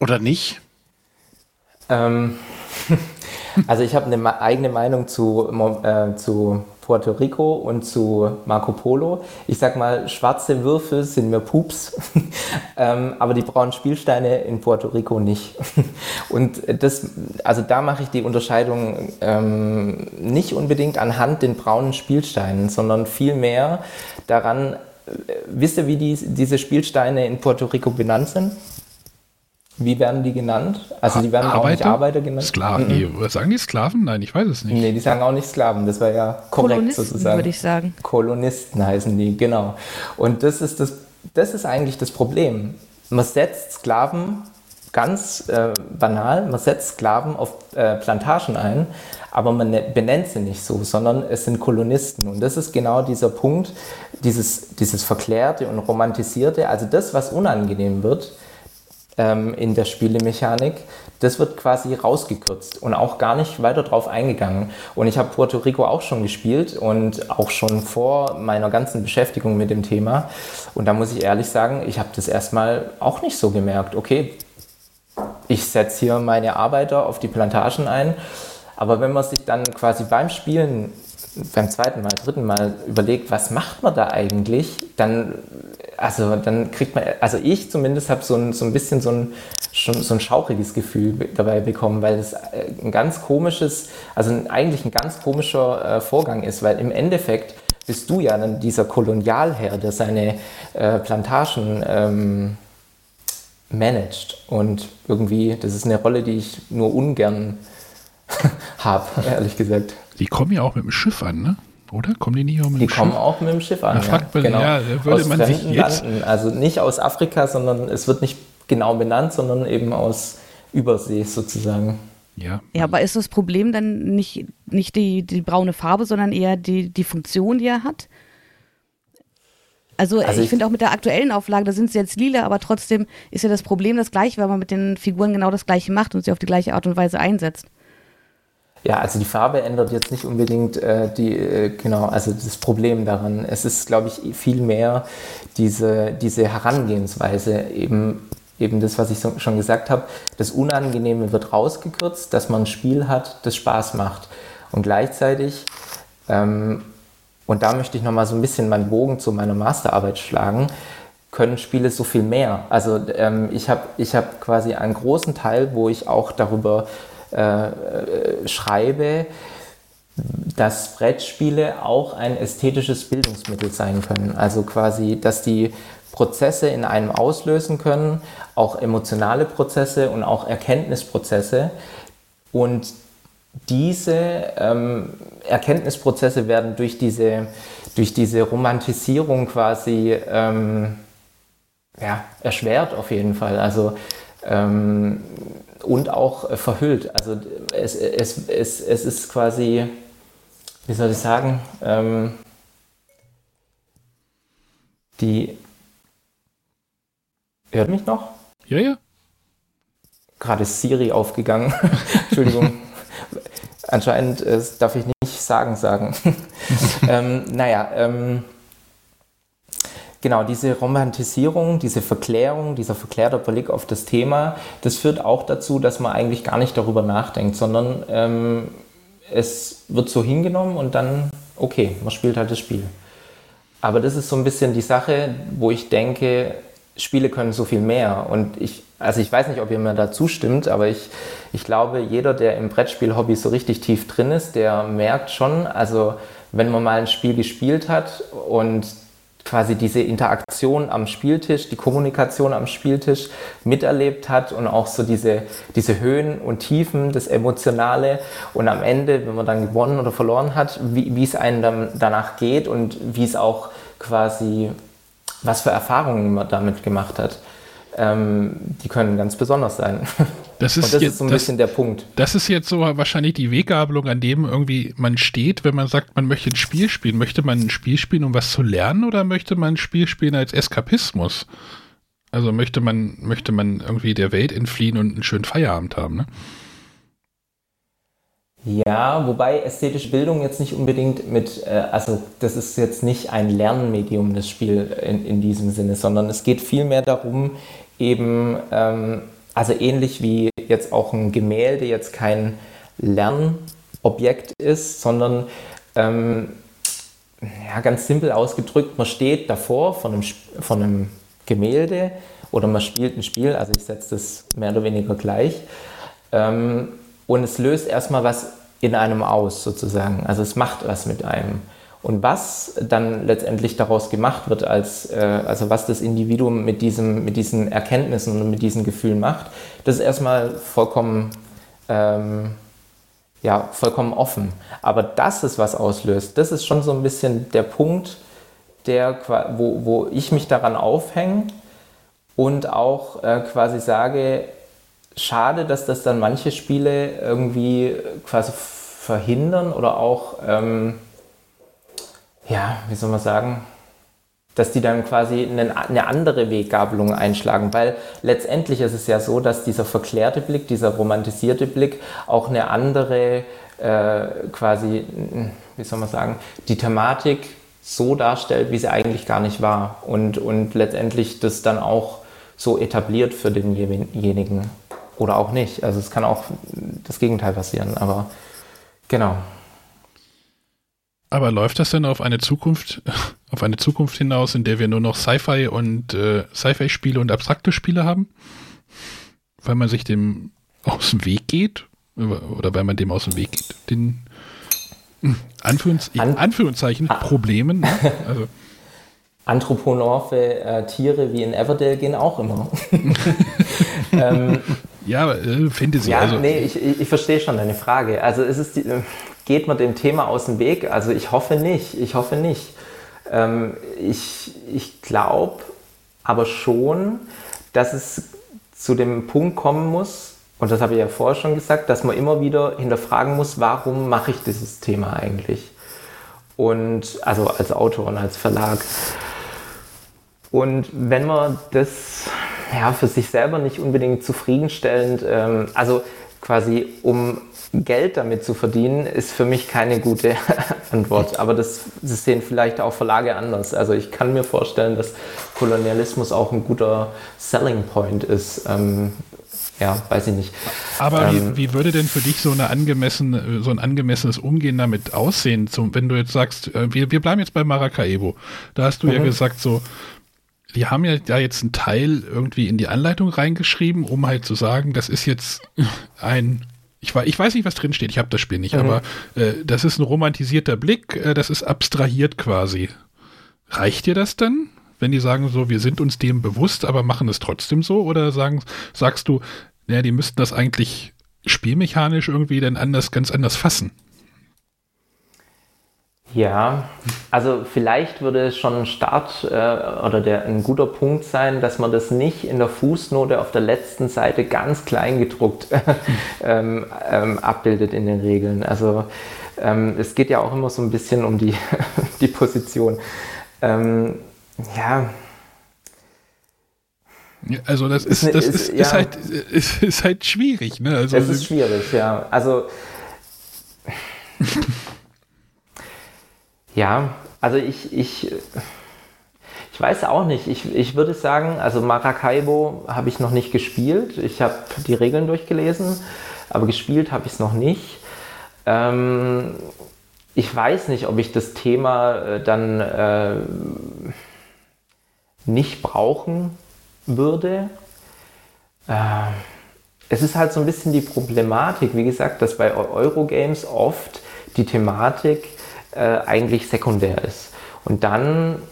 oder nicht? Ähm, Also ich habe eine eigene Meinung zu, äh, zu Puerto Rico und zu Marco Polo. Ich sag mal, schwarze Würfel sind mir Pups, ähm, aber die braunen Spielsteine in Puerto Rico nicht. und das, also da mache ich die Unterscheidung ähm, nicht unbedingt anhand den braunen Spielsteinen, sondern vielmehr daran, äh, wisst ihr, wie die, diese Spielsteine in Puerto Rico benannt sind? Wie werden die genannt? Also die werden Arbeiter? auch nicht Arbeiter genannt. Sklaven. Mhm. Nee, sagen die Sklaven? Nein, ich weiß es nicht. Nee, die sagen auch nicht Sklaven. Das war ja korrekt Kolonisten, sozusagen. würde ich sagen. Kolonisten heißen die, genau. Und das ist, das, das ist eigentlich das Problem. Man setzt Sklaven ganz äh, banal, man setzt Sklaven auf äh, Plantagen ein, aber man ne, benennt sie nicht so, sondern es sind Kolonisten. Und das ist genau dieser Punkt, dieses, dieses Verklärte und Romantisierte, also das, was unangenehm wird, ähm, in der Spielemechanik, das wird quasi rausgekürzt und auch gar nicht weiter drauf eingegangen. Und ich habe Puerto Rico auch schon gespielt und auch schon vor meiner ganzen Beschäftigung mit dem Thema. Und da muss ich ehrlich sagen, ich habe das erstmal auch nicht so gemerkt. Okay, ich setze hier meine Arbeiter auf die Plantagen ein. Aber wenn man sich dann quasi beim Spielen beim zweiten Mal, dritten Mal überlegt, was macht man da eigentlich, dann also dann kriegt man, also ich zumindest habe so ein, so ein bisschen so ein, so ein schauchiges Gefühl dabei bekommen, weil es äh, ein ganz komisches, also eigentlich ein ganz komischer äh, Vorgang ist, weil im Endeffekt bist du ja dann dieser Kolonialherr, der seine äh, Plantagen ähm, managt. Und irgendwie, das ist eine Rolle, die ich nur ungern habe, ehrlich gesagt. Die kommen ja auch mit dem Schiff an, ne? Oder? Kommen die nicht auch mit die dem Schiff? Die kommen auch mit dem Schiff an. Da fragt man, genau. ja, würde aus man sich jetzt. Landen. Also nicht aus Afrika, sondern es wird nicht genau benannt, sondern eben aus Übersee sozusagen. Ja. Ja, aber ist das Problem dann nicht, nicht die, die braune Farbe, sondern eher die, die Funktion, die er hat? Also, Also ich, ich- finde auch mit der aktuellen Auflage, da sind sie jetzt lila, aber trotzdem ist ja das Problem das gleiche, weil man mit den Figuren genau das gleiche macht und sie auf die gleiche Art und Weise einsetzt. Ja, also die Farbe ändert jetzt nicht unbedingt äh, die, äh, genau, also das Problem daran. Es ist, glaube ich, viel mehr diese, diese Herangehensweise, eben, eben das, was ich so, schon gesagt habe. Das Unangenehme wird rausgekürzt, dass man ein Spiel hat, das Spaß macht. Und gleichzeitig, ähm, und da möchte ich nochmal so ein bisschen meinen Bogen zu meiner Masterarbeit schlagen, können Spiele so viel mehr. Also ähm, ich habe ich hab quasi einen großen Teil, wo ich auch darüber äh, äh, schreibe, dass Brettspiele auch ein ästhetisches Bildungsmittel sein können. Also quasi, dass die Prozesse in einem auslösen können, auch emotionale Prozesse und auch Erkenntnisprozesse. Und diese ähm, Erkenntnisprozesse werden durch diese, durch diese Romantisierung quasi ähm, ja, erschwert auf jeden Fall. Also ähm, und auch äh, verhüllt. Also es, es, es, es ist quasi, wie soll ich sagen, ähm, die hört mich noch? Ja, ja. Gerade ist Siri aufgegangen. Entschuldigung. Anscheinend äh, darf ich nicht sagen sagen. ähm, naja, ähm, genau, diese Romantisierung, diese Verklärung, dieser verklärte Blick auf das Thema, das führt auch dazu, dass man eigentlich gar nicht darüber nachdenkt, sondern ähm, es wird so hingenommen und dann, okay, man spielt halt das Spiel. Aber das ist so ein bisschen die Sache, wo ich denke, Spiele können so viel mehr. Und ich, also ich weiß nicht, ob ihr mir da zustimmt, aber ich, ich glaube, jeder, der im Brettspiel-Hobby so richtig tief drin ist, der merkt schon, also wenn man mal ein Spiel gespielt hat und quasi diese Interaktion am Spieltisch, die Kommunikation am Spieltisch miterlebt hat und auch so diese, diese Höhen und Tiefen, das Emotionale. Und am Ende, wenn man dann gewonnen oder verloren hat, wie, wie es einem dann danach geht und wie es auch quasi, was für Erfahrungen man damit gemacht hat, ähm, die können ganz besonders sein. Das und ist, das jetzt, ist so ein das, bisschen der Punkt. das ist jetzt so wahrscheinlich die Weggabelung, an dem irgendwie man steht, wenn man sagt, man möchte ein Spiel spielen. Möchte man ein Spiel spielen, um was zu lernen, oder möchte man ein Spiel spielen als Eskapismus? Also möchte man, möchte man irgendwie der Welt entfliehen und einen schönen Feierabend haben, ne? Ja, wobei ästhetische Bildung jetzt nicht unbedingt mit, äh, also das ist jetzt nicht ein Lernmedium, das Spiel in, in diesem Sinne, sondern es geht vielmehr darum, eben, ähm, also ähnlich wie jetzt auch ein Gemälde jetzt kein Lernobjekt ist, sondern ähm, ja, ganz simpel ausgedrückt, man steht davor von einem, von einem Gemälde oder man spielt ein Spiel, also ich setze das mehr oder weniger gleich. Ähm, und es löst erstmal was in einem aus, sozusagen. Also es macht was mit einem. Und was dann letztendlich daraus gemacht wird, als, äh, also was das Individuum mit, diesem, mit diesen Erkenntnissen und mit diesen Gefühlen macht, das ist erstmal vollkommen, ähm, ja, vollkommen offen. Aber dass es was auslöst, das ist schon so ein bisschen der Punkt, der, wo, wo ich mich daran aufhänge und auch äh, quasi sage, schade, dass das dann manche Spiele irgendwie quasi verhindern oder auch, ähm, ja, wie soll man sagen, dass die dann quasi eine, andere Weggabelung einschlagen, weil letztendlich ist es ja so, dass dieser verklärte Blick, dieser romantisierte Blick auch eine andere äh, quasi, wie soll man sagen, die Thematik so darstellt, wie sie eigentlich gar nicht war und, und letztendlich das dann auch so etabliert für denjenigen oder auch nicht. Also es kann auch das Gegenteil passieren, aber genau. Aber läuft das denn auf eine Zukunft, auf eine Zukunft hinaus, in der wir nur noch Sci-Fi und äh, Sci-Fi-Spiele und abstrakte Spiele haben? Weil man sich dem aus dem Weg geht? Oder weil man dem aus dem Weg geht? Den Anführungs An Anführungszeichen ah. Problemen. Ne? Also. Anthropomorphe äh, Tiere wie in Everdale gehen auch immer. ähm, ja, äh, Fantasy. Ja, also. nee, ich, ich, ich verstehe schon deine Frage. Also ist es die, äh, geht man dem Thema aus dem Weg? Also ich hoffe nicht. Ich hoffe nicht. Ähm, ich ich glaube aber schon, dass es zu dem Punkt kommen muss, und das habe ich ja vorher schon gesagt, dass man immer wieder hinterfragen muss, warum mache ich dieses Thema eigentlich? Und also als Autor und als Verlag. Und wenn man das ja, für sich selber nicht unbedingt zufriedenstellend, ähm, also quasi um Geld damit zu verdienen, ist für mich keine gute Antwort. Aber das, das sehen vielleicht auch Verlage anders. Also ich kann mir vorstellen, dass Kolonialismus auch ein guter Selling Point ist. Ähm, ja, weiß ich nicht. Aber ähm, wie, wie, würde denn für dich so, eine angemessene, so ein angemessenes Umgehen damit aussehen, zum, wenn du jetzt sagst, äh, wir, wir bleiben jetzt bei Maracaibo. Da hast du mhm. ja gesagt, so, die haben ja da jetzt einen Teil irgendwie in die Anleitung reingeschrieben, um halt zu sagen, das ist jetzt ein ich, ich weiß nicht, was drin steht, ich habe das Spiel nicht, mhm. aber äh, das ist ein romantisierter Blick, äh, das ist abstrahiert quasi. Reicht dir das dann, wenn die sagen so, wir sind uns dem bewusst, aber machen es trotzdem so? Oder sagen, sagst du, naja, die müssten das eigentlich spielmechanisch irgendwie dann anders, ganz anders fassen? Ja, also vielleicht würde es schon ein Start äh, oder der, ein guter Punkt sein, dass man das nicht in der Fußnote auf der letzten Seite ganz klein gedruckt ähm, ähm, abbildet in den Regeln. Also ähm, es geht ja auch immer so ein bisschen um die, die Position. Ähm, ja. Also das ist, das ist, ist, ist, ja. halt, ist, ist halt schwierig. Ne? Also, es ist schwierig, ja. Also Ja, also ich, ich, ich weiß auch nicht. Ich, ich würde sagen, also Maracaibo habe ich noch nicht gespielt. Ich habe die Regeln durchgelesen, aber gespielt habe ich es noch nicht. Ähm, ich weiß nicht, ob ich das Thema äh, dann äh, nicht brauchen würde. Äh, es ist halt so ein bisschen die Problematik, wie gesagt, dass bei Eurogames oft die Thematik äh, eigentlich sekundär ist. Und dann,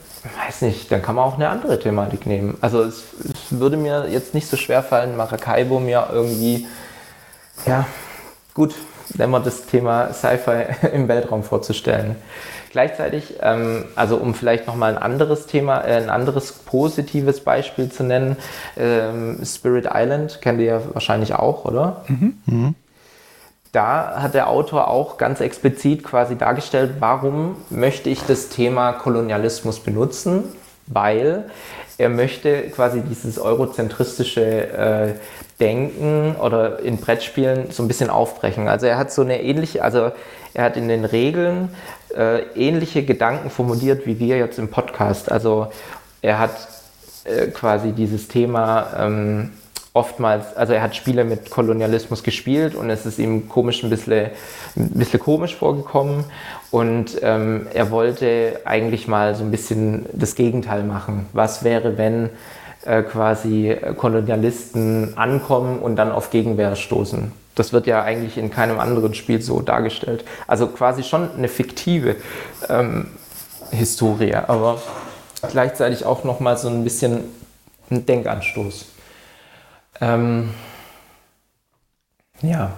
weiß nicht, dann kann man auch eine andere Thematik nehmen. Also es, es würde mir jetzt nicht so schwer fallen, Maracaibo mir irgendwie, ja, gut, nennen wir das Thema Sci-Fi im Weltraum vorzustellen. Gleichzeitig, ähm, also um vielleicht nochmal ein anderes Thema, äh, ein anderes positives Beispiel zu nennen, ähm, Spirit Island kennt ihr ja wahrscheinlich auch, oder? Mhm. Mhm da hat der Autor auch ganz explizit quasi dargestellt, warum möchte ich das Thema Kolonialismus benutzen, weil er möchte quasi dieses eurozentristische äh, Denken oder in Brettspielen so ein bisschen aufbrechen. Also er hat so eine ähnliche, also er hat in den Regeln äh, ähnliche Gedanken formuliert wie wir jetzt im Podcast. Also er hat äh, quasi dieses Thema ähm, oftmals, also er hat Spiele mit Kolonialismus gespielt und es ist ihm komisch ein bisschen, ein bisschen komisch vorgekommen und ähm, er wollte eigentlich mal so ein bisschen das Gegenteil machen. Was wäre, wenn äh, quasi Kolonialisten ankommen und dann auf Gegenwehr stoßen? Das wird ja eigentlich in keinem anderen Spiel so dargestellt. Also quasi schon eine fiktive ähm, Historie, aber gleichzeitig auch nochmal so ein bisschen ein Denkanstoß. Ähm, ja,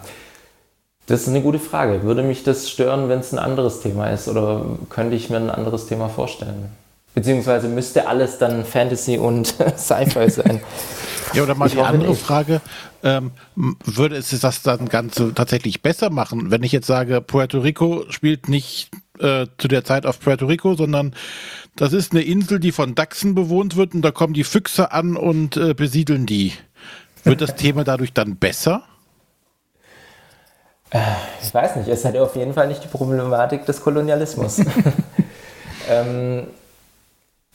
das ist eine gute Frage. Würde mich das stören, wenn es ein anderes Thema ist oder könnte ich mir ein anderes Thema vorstellen? Beziehungsweise müsste alles dann Fantasy und Sci-Fi sein. Ja, oder mal ich die andere nicht. Frage, ähm, würde es das dann Ganze tatsächlich besser machen, wenn ich jetzt sage, Puerto Rico spielt nicht äh, zu der Zeit auf Puerto Rico, sondern das ist eine Insel, die von Dachsen bewohnt wird und da kommen die Füchse an und äh, besiedeln die. Wird das Thema dadurch dann besser? Äh, ich weiß nicht, es hat auf jeden Fall nicht die Problematik des Kolonialismus. ähm,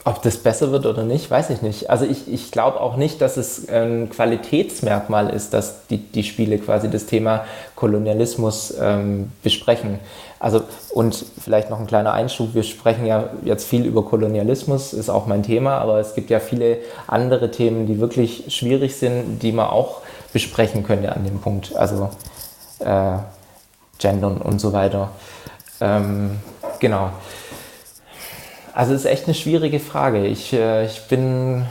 ob das besser wird oder nicht, weiß ich nicht. Also ich, ich glaube auch nicht, dass es ein Qualitätsmerkmal ist, dass die, die Spiele quasi das Thema Kolonialismus ähm, besprechen. Also und vielleicht noch ein kleiner Einschub, wir sprechen ja jetzt viel über Kolonialismus, ist auch mein Thema, aber es gibt ja viele andere Themen, die wirklich schwierig sind, die man auch besprechen könnte an dem Punkt. Also äh, Gendern und so weiter. Ähm, genau. Also es ist echt eine schwierige Frage. Ich, äh, ich bin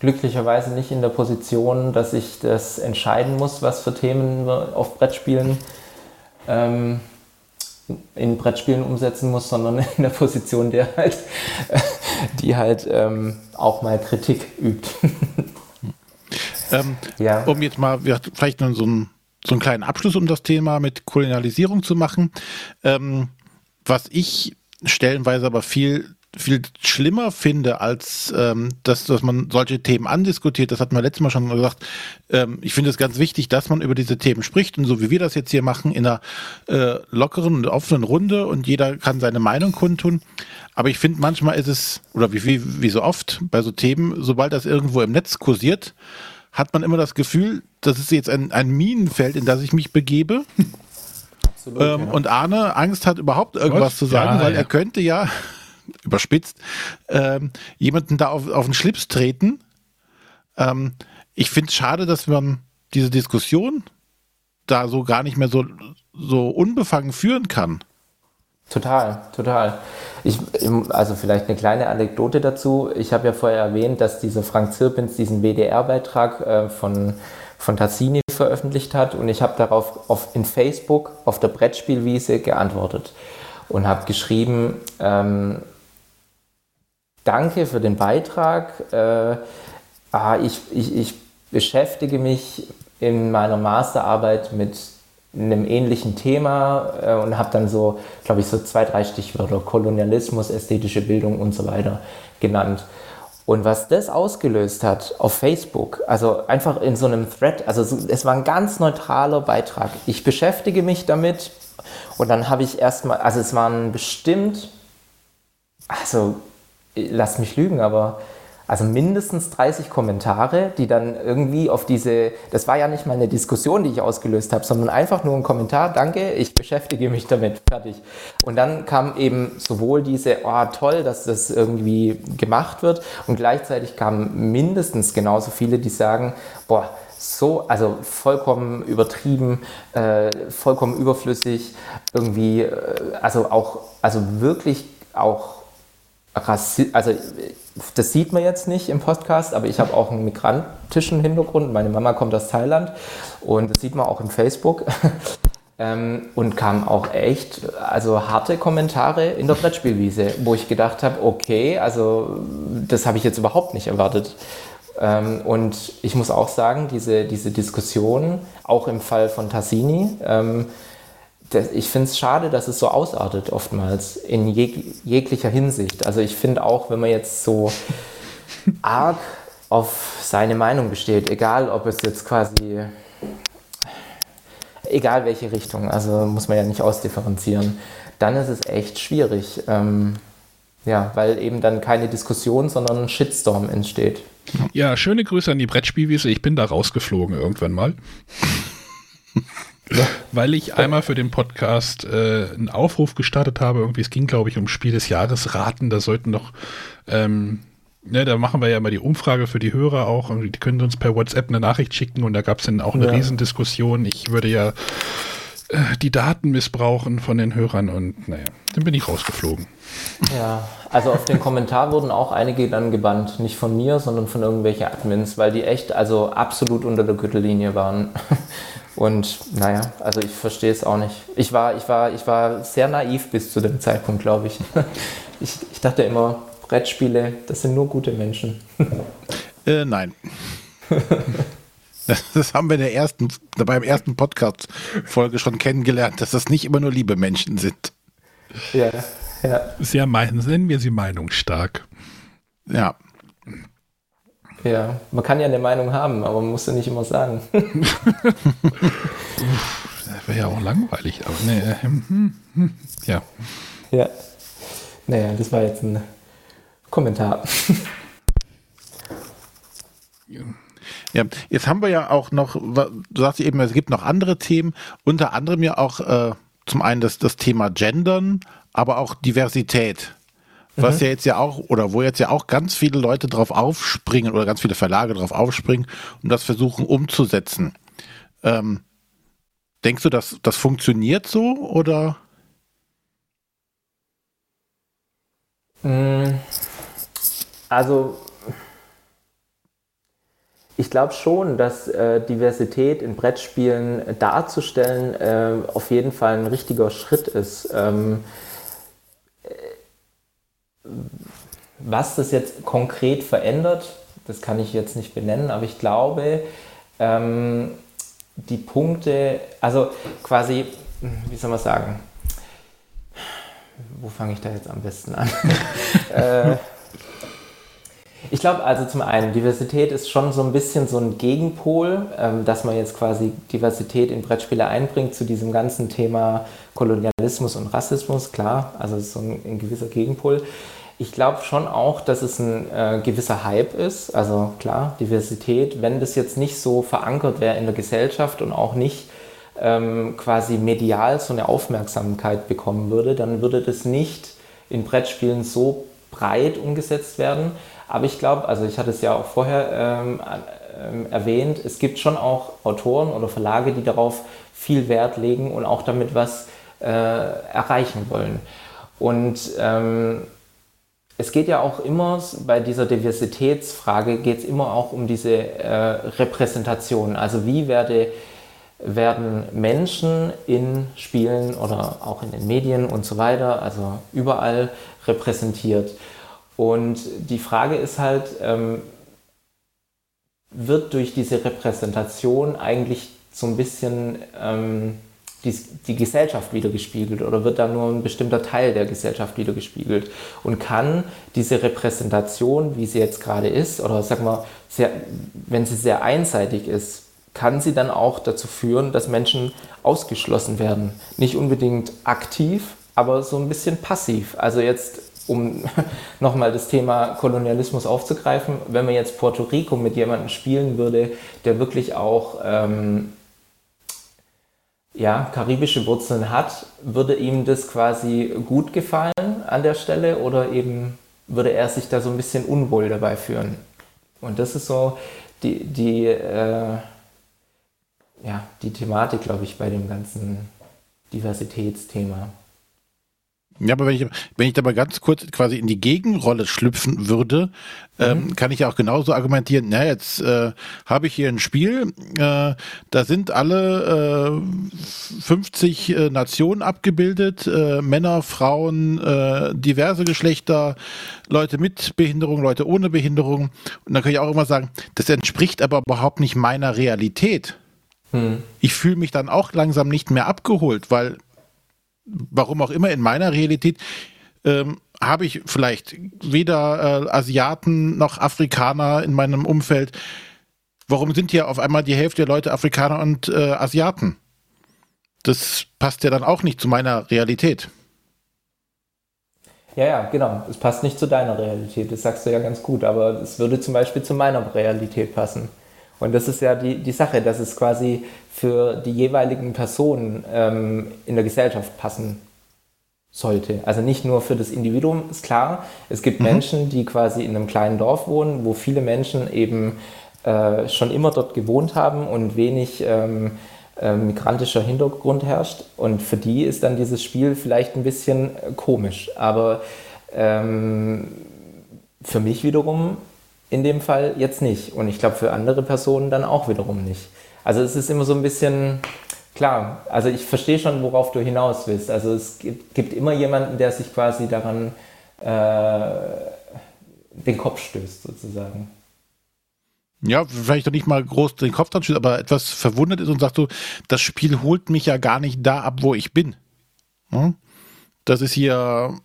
glücklicherweise nicht in der Position, dass ich das entscheiden muss, was für Themen wir auf Brettspielen ähm, in Brettspielen umsetzen muss, sondern in der Position, der halt, die halt ähm, auch mal Kritik übt. ähm, ja. Um jetzt mal vielleicht nur so einen, so einen kleinen Abschluss um das Thema mit Kolonialisierung zu machen. Ähm, was ich stellenweise aber viel viel schlimmer finde, als ähm, dass, dass man solche Themen andiskutiert. Das hatten wir letztes Mal schon gesagt. Ähm, ich finde es ganz wichtig, dass man über diese Themen spricht und so wie wir das jetzt hier machen, in einer äh, lockeren und offenen Runde und jeder kann seine Meinung kundtun. Aber ich finde, manchmal ist es, oder wie, wie, wie so oft bei so Themen, sobald das irgendwo im Netz kursiert, hat man immer das Gefühl, das ist jetzt ein, ein Minenfeld, in das ich mich begebe. Absolut, ähm, ja. Und Arne Angst hat überhaupt irgendwas Was? zu sagen, ja, weil ja. er könnte ja überspitzt, ähm, jemanden da auf, auf den Schlips treten. Ähm, ich finde es schade, dass man diese Diskussion da so gar nicht mehr so, so unbefangen führen kann. Total, total. Ich, also vielleicht eine kleine Anekdote dazu. Ich habe ja vorher erwähnt, dass dieser Frank Zirpins diesen WDR-Beitrag äh, von, von Tassini veröffentlicht hat und ich habe darauf auf, in Facebook auf der Brettspielwiese geantwortet und habe geschrieben, ähm, danke für den Beitrag. Äh, ah, ich, ich, ich beschäftige mich in meiner Masterarbeit mit einem ähnlichen Thema äh, und habe dann so, glaube ich, so zwei, drei Stichwörter, Kolonialismus, ästhetische Bildung und so weiter genannt. Und was das ausgelöst hat auf Facebook, also einfach in so einem Thread, also es war ein ganz neutraler Beitrag. Ich beschäftige mich damit und dann habe ich erstmal, also es waren bestimmt, also lass mich lügen, aber also mindestens 30 Kommentare, die dann irgendwie auf diese, das war ja nicht mal eine Diskussion, die ich ausgelöst habe, sondern einfach nur ein Kommentar, danke, ich beschäftige mich damit, fertig. Und dann kam eben sowohl diese, oh toll, dass das irgendwie gemacht wird und gleichzeitig kamen mindestens genauso viele, die sagen, boah, so, also vollkommen übertrieben, äh, vollkommen überflüssig, irgendwie, äh, also auch, also wirklich auch Rassi also das sieht man jetzt nicht im Podcast, aber ich habe auch einen migrantischen Hintergrund. Meine Mama kommt aus Thailand und das sieht man auch im Facebook. ähm, und kamen auch echt, also harte Kommentare in der Brettspielwiese, wo ich gedacht habe, okay, also das habe ich jetzt überhaupt nicht erwartet. Ähm, und ich muss auch sagen, diese, diese Diskussion, auch im Fall von Tassini, ähm, ich finde es schade, dass es so ausartet oftmals in jeg jeglicher Hinsicht. Also ich finde auch, wenn man jetzt so arg auf seine Meinung besteht, egal ob es jetzt quasi, egal welche Richtung, also muss man ja nicht ausdifferenzieren, dann ist es echt schwierig. Ähm, ja, weil eben dann keine Diskussion, sondern ein Shitstorm entsteht. Ja, schöne Grüße an die Brettspielwiese. Ich bin da rausgeflogen irgendwann mal. Ja. Weil ich einmal für den Podcast äh, einen Aufruf gestartet habe. Irgendwie, es ging, glaube ich, um Spiel des Jahres raten. Da sollten noch, ähm, ne, da machen wir ja mal die Umfrage für die Hörer auch. Und die können uns per WhatsApp eine Nachricht schicken und da gab es dann auch eine ja. Riesendiskussion. Ich würde ja äh, die Daten missbrauchen von den Hörern und naja, dann bin ich rausgeflogen. Ja, also auf den Kommentar wurden auch einige dann gebannt. Nicht von mir, sondern von irgendwelchen Admins, weil die echt also absolut unter der Gürtellinie waren. Und naja, also ich verstehe es auch nicht. Ich war, ich, war, ich war sehr naiv bis zu dem Zeitpunkt, glaube ich. ich. Ich dachte immer, Brettspiele, das sind nur gute Menschen. Äh, nein. Das haben wir in der ersten, beim ersten Podcast-Folge schon kennengelernt, dass das nicht immer nur liebe Menschen sind. Ja, ja. Sehr meinen, nennen wir sie meinungsstark. Ja. Ja, man kann ja eine Meinung haben, aber man muss sie nicht immer sagen. das wäre ja auch langweilig, aber nee, äh, hm, hm, hm, ja. Ja. Naja, das war jetzt ein Kommentar. Ja, jetzt haben wir ja auch noch, du sagst eben, es gibt noch andere Themen, unter anderem ja auch äh, zum einen das, das Thema Gendern, aber auch Diversität was mhm. ja jetzt ja auch, oder wo jetzt ja auch ganz viele Leute drauf aufspringen oder ganz viele Verlage drauf aufspringen und das versuchen umzusetzen. Ähm, denkst du, dass das funktioniert so oder? Mm, also ich glaube schon, dass äh, Diversität in Brettspielen darzustellen äh, auf jeden Fall ein richtiger Schritt ist. Ähm, äh, was das jetzt konkret verändert, das kann ich jetzt nicht benennen, aber ich glaube, ähm, die Punkte, also quasi, wie soll man sagen, wo fange ich da jetzt am besten an? äh, ich glaube, also zum einen, Diversität ist schon so ein bisschen so ein Gegenpol, ähm, dass man jetzt quasi Diversität in Brettspiele einbringt zu diesem ganzen Thema Kolonialismus und Rassismus, klar, also ist so ein, ein gewisser Gegenpol. Ich glaube schon auch, dass es ein äh, gewisser Hype ist, also klar, Diversität, wenn das jetzt nicht so verankert wäre in der Gesellschaft und auch nicht ähm, quasi medial so eine Aufmerksamkeit bekommen würde, dann würde das nicht in Brettspielen so breit umgesetzt werden. Aber ich glaube, also ich hatte es ja auch vorher ähm, äh, erwähnt, es gibt schon auch Autoren oder Verlage, die darauf viel Wert legen und auch damit was äh, erreichen wollen. Und ähm, es geht ja auch immer bei dieser Diversitätsfrage geht es immer auch um diese äh, Repräsentation. Also wie werde, werden Menschen in Spielen oder auch in den Medien und so weiter, also überall repräsentiert. Und die Frage ist halt, ähm, wird durch diese Repräsentation eigentlich so ein bisschen ähm, die, die Gesellschaft wiedergespiegelt oder wird da nur ein bestimmter Teil der Gesellschaft wiedergespiegelt? Und kann diese Repräsentation, wie sie jetzt gerade ist, oder sag mal, sehr, wenn sie sehr einseitig ist, kann sie dann auch dazu führen, dass Menschen ausgeschlossen werden? Nicht unbedingt aktiv, aber so ein bisschen passiv. Also jetzt um nochmal das Thema Kolonialismus aufzugreifen, wenn man jetzt Puerto Rico mit jemandem spielen würde, der wirklich auch ähm, ja, karibische Wurzeln hat, würde ihm das quasi gut gefallen an der Stelle oder eben würde er sich da so ein bisschen unwohl dabei fühlen? Und das ist so die, die, äh, ja, die Thematik, glaube ich, bei dem ganzen Diversitätsthema. Ja, aber wenn ich, wenn ich da mal ganz kurz quasi in die Gegenrolle schlüpfen würde, ähm, mhm. kann ich ja auch genauso argumentieren, na, jetzt äh, habe ich hier ein Spiel, äh, da sind alle äh, 50 äh, Nationen abgebildet, äh, Männer, Frauen, äh, diverse Geschlechter, Leute mit Behinderung, Leute ohne Behinderung. Und dann kann ich auch immer sagen, das entspricht aber überhaupt nicht meiner Realität. Mhm. Ich fühle mich dann auch langsam nicht mehr abgeholt, weil warum auch immer in meiner Realität, ähm, habe ich vielleicht weder äh, Asiaten noch Afrikaner in meinem Umfeld. Warum sind hier auf einmal die Hälfte der Leute Afrikaner und äh, Asiaten? Das passt ja dann auch nicht zu meiner Realität. Ja, ja, genau. Es passt nicht zu deiner Realität. Das sagst du ja ganz gut. Aber es würde zum Beispiel zu meiner Realität passen. Und das ist ja die, die Sache, dass es quasi für die jeweiligen Personen ähm, in der Gesellschaft passen sollte. Also nicht nur für das Individuum, ist klar. Es gibt mhm. Menschen, die quasi in einem kleinen Dorf wohnen, wo viele Menschen eben äh, schon immer dort gewohnt haben und wenig ähm, äh, migrantischer Hintergrund herrscht. Und für die ist dann dieses Spiel vielleicht ein bisschen äh, komisch. Aber ähm, für mich wiederum in dem Fall jetzt nicht. Und ich glaube für andere Personen dann auch wiederum nicht. Also es ist immer so ein bisschen, klar, also ich verstehe schon, worauf du hinaus willst. Also es gibt, gibt immer jemanden, der sich quasi daran äh, den Kopf stößt, sozusagen. Ja, vielleicht doch nicht mal groß den Kopf dran stößt, aber etwas verwundert ist und sagt so, das Spiel holt mich ja gar nicht da ab, wo ich bin. Hm? Das ist hier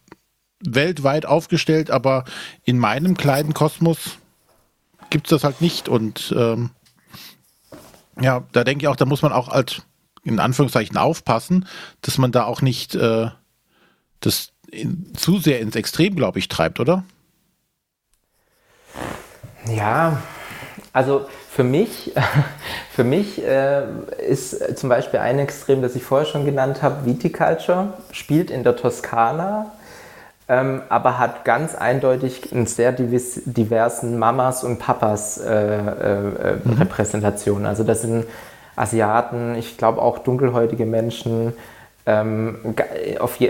weltweit aufgestellt, aber in meinem kleinen Kosmos gibt es das halt nicht. Und ähm, ja, da denke ich auch, da muss man auch als in Anführungszeichen aufpassen, dass man da auch nicht äh, das in, zu sehr ins Extrem, glaube ich, treibt, oder? Ja, also für mich, für mich äh, ist zum Beispiel ein Extrem, das ich vorher schon genannt habe, Viticulture, spielt in der Toskana ähm, aber hat ganz eindeutig einen sehr diversen Mamas und Papas äh, äh, mhm. Repräsentation. Also das sind Asiaten, ich glaube auch dunkelhäutige Menschen, Ähm,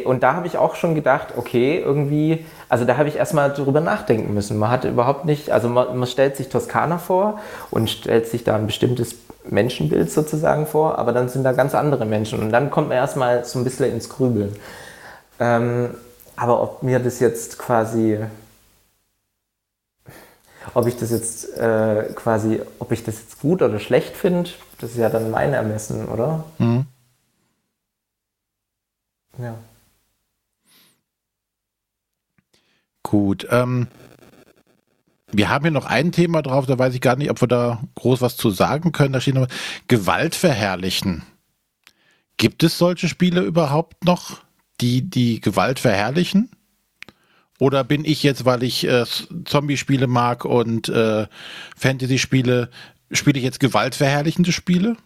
und da habe ich auch schon gedacht, okay, irgendwie, also da habe ich erstmal drüber nachdenken müssen. Man hat überhaupt nicht, also man, man, stellt sich Toskana vor und stellt sich da ein bestimmtes Menschenbild sozusagen vor, aber dann sind da ganz andere Menschen und dann kommt man erstmal so ein bisschen ins Grübeln. Ähm, aber ob mir das jetzt quasi, ob ich das jetzt äh, quasi, ob ich das jetzt gut oder schlecht finde, das ist ja dann mein Ermessen, oder? Mhm. Ja. Gut. Ähm, wir haben hier noch ein Thema drauf, da weiß ich gar nicht, ob wir da groß was zu sagen können. Da steht noch Gewalt verherrlichen. Gibt es solche Spiele überhaupt noch, die die Gewalt verherrlichen? Oder bin ich jetzt, weil ich äh, Zombie-Spiele mag und äh, Fantasy-Spiele, spiele ich jetzt gewaltverherrlichende Spiele?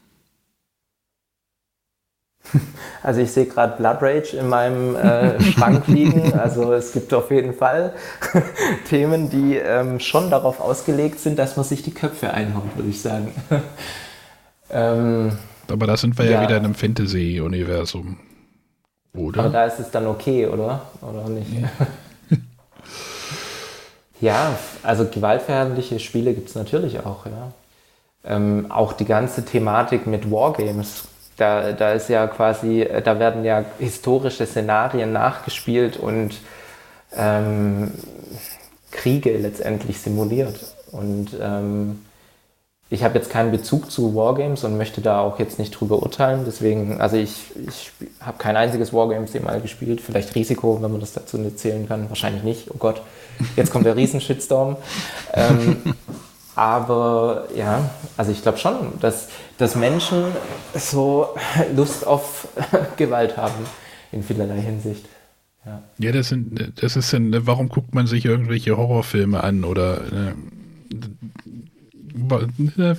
Also ich sehe gerade Blood Rage in meinem äh, Schrank liegen. Also es gibt auf jeden Fall Themen, die ähm, schon darauf ausgelegt sind, dass man sich die Köpfe einhaut, würde ich sagen. ähm, Aber da sind wir ja, ja wieder in einem Fantasy-Universum. Oder? Aber da ist es dann okay, oder? Oder nicht? Ja, ja also gewaltverherrliche Spiele gibt es natürlich auch, ja. Ähm, auch die ganze Thematik mit Wargames da, da ist ja quasi, da werden ja historische Szenarien nachgespielt und ähm, Kriege letztendlich simuliert. Und ähm, ich habe jetzt keinen Bezug zu Wargames und möchte da auch jetzt nicht drüber urteilen. Deswegen, also ich, ich habe kein einziges Wargames jemals gespielt. Vielleicht Risiko, wenn man das dazu nicht zählen kann. Wahrscheinlich nicht. Oh Gott, jetzt kommt der Riesenshitstorm. ähm, aber ja, also ich glaube schon, dass, dass Menschen so Lust auf Gewalt haben in vielerlei Hinsicht. Ja, ja das, sind, das ist dann, warum guckt man sich irgendwelche Horrorfilme an oder äh,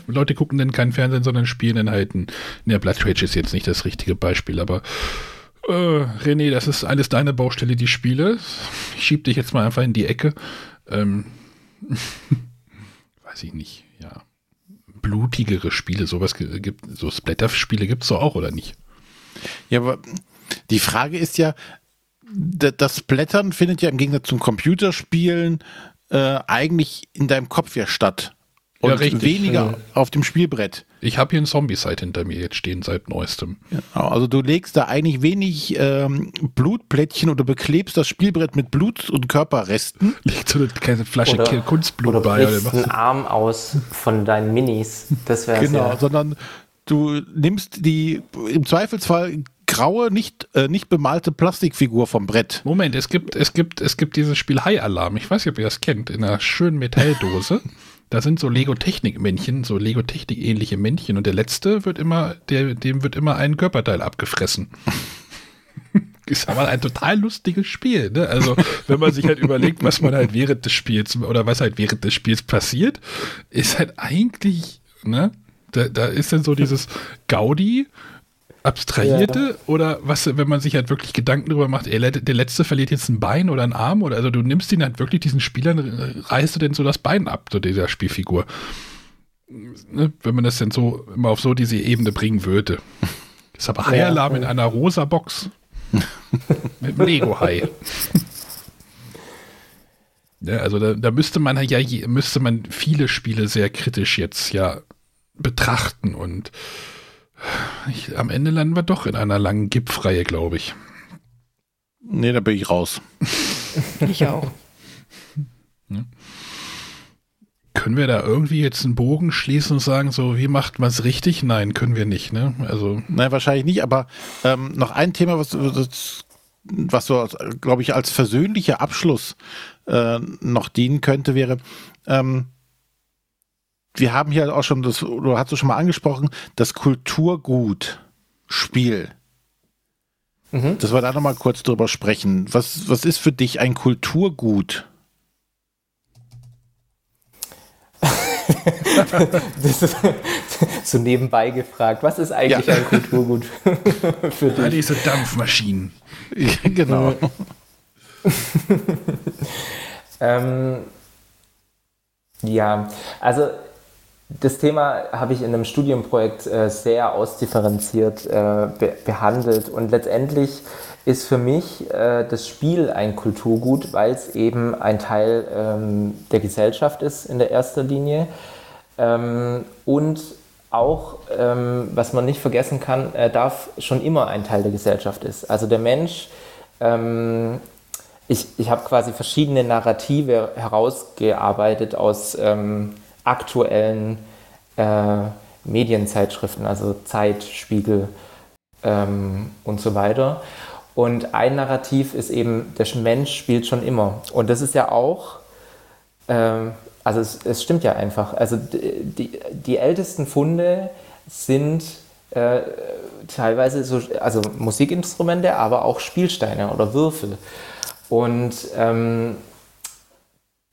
Leute gucken dann keinen Fernsehen, sondern spielen dann halt ein. Ne, Blood Rage ist jetzt nicht das richtige Beispiel, aber äh, René, das ist alles deine Baustelle, die Spiele. Ich schieb dich jetzt mal einfach in die Ecke. Ähm. weiß ich nicht, ja, blutigere Spiele, sowas gibt, so Splatter-Spiele gibt es doch auch, oder nicht? Ja, aber die Frage ist ja, das Splattern findet ja im Gegensatz zum Computerspielen äh, eigentlich in deinem Kopf ja statt und ja, weniger auf dem Spielbrett. Ich habe hier ein Zombie-Site hinter mir jetzt stehen seit neuestem. Genau, also du legst da eigentlich wenig ähm, Blutplättchen oder beklebst das Spielbrett mit Blut und Körperresten. Legt so eine kleine Flasche oder, Kunstblut oder bei. Oder einen Arm aus von deinen Minis. Das wäre Genau, ja. sondern du nimmst die im Zweifelsfall graue, nicht, äh, nicht bemalte Plastikfigur vom Brett. Moment, es gibt, es gibt, es gibt dieses Spiel High Alarm. Ich weiß nicht, ob ihr das kennt, in einer schönen Metalldose. Da sind so Lego-Technik-Männchen, so Lego-Technik-ähnliche Männchen und der letzte wird immer, der, dem wird immer ein Körperteil abgefressen. ist aber ein total lustiges Spiel. Ne? Also, wenn man sich halt überlegt, was man halt während des Spiels oder was halt während des Spiels passiert, ist halt eigentlich, ne, da, da ist dann so dieses Gaudi, abstrahierte ja. oder was, wenn man sich halt wirklich Gedanken darüber macht, ey, der letzte verliert jetzt ein Bein oder einen Arm oder also du nimmst ihn halt wirklich diesen Spielern, reißt du denn so das Bein ab, so dieser Spielfigur. Ne? Wenn man das denn so immer auf so diese Ebene bringen würde. ist aber High Alarm ja. in einer rosa Box. Mit dem Lego-Hai. ja, also da, da, müsste man ja müsste man viele Spiele sehr kritisch jetzt ja betrachten und ich, am Ende landen wir doch in einer langen Gipfreihe, glaube ich. Nee, da bin ich raus. ich auch. Ja. Können wir da irgendwie jetzt einen Bogen schließen und sagen, so, wie macht man es richtig? Nein, können wir nicht, ne? Also. Nein, wahrscheinlich nicht, aber ähm, noch ein Thema, was, was so, glaube ich, als versöhnlicher Abschluss äh, noch dienen könnte, wäre, ähm, wir haben hier auch schon, das, du hast es schon mal angesprochen, das Kulturgut Spiel. Mhm. Dass wir da nochmal kurz drüber sprechen. Was, was ist für dich ein Kulturgut? das ist so nebenbei gefragt. Was ist eigentlich ja. ein Kulturgut für dich? All diese Dampfmaschinen. genau. ähm, ja, also das Thema habe ich in einem Studienprojekt äh, sehr ausdifferenziert äh, be behandelt und letztendlich ist für mich äh, das Spiel ein Kulturgut, weil es eben ein Teil ähm, der Gesellschaft ist in der erster Linie ähm, und auch, ähm, was man nicht vergessen kann, darf schon immer ein Teil der Gesellschaft ist. Also der Mensch, ich, ich habe quasi verschiedene Narrative herausgearbeitet aus aktuellen äh, Medienzeitschriften, also Zeit, Spiegel ähm, und so weiter. Und ein Narrativ ist eben, der Mensch spielt schon immer. Und das ist ja auch, ähm, also es, es, stimmt ja einfach. Also die, die ältesten Funde sind äh, teilweise so, also Musikinstrumente, aber auch Spielsteine oder Würfel. Und ähm,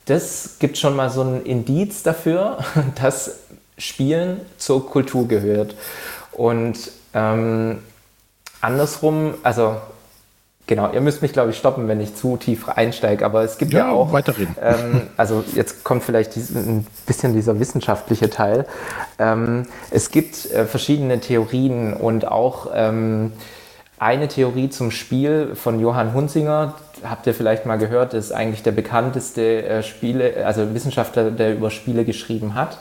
das gibt schon mal so ein Indiz dafür, dass Spielen zur Kultur gehört. Und ähm, andersrum, also genau, ihr müsst mich, glaube ich, stoppen, wenn ich zu tief einsteige, aber es gibt ja, ja auch. Weiterreden. Ähm, also jetzt kommt vielleicht ein bisschen dieser wissenschaftliche Teil. Ähm, es gibt äh, verschiedene Theorien und auch ähm, eine Theorie zum Spiel von Johann Hunzinger, habt ihr vielleicht mal gehört, ist eigentlich der bekannteste äh, Spiele, also Wissenschaftler, der über Spiele geschrieben hat.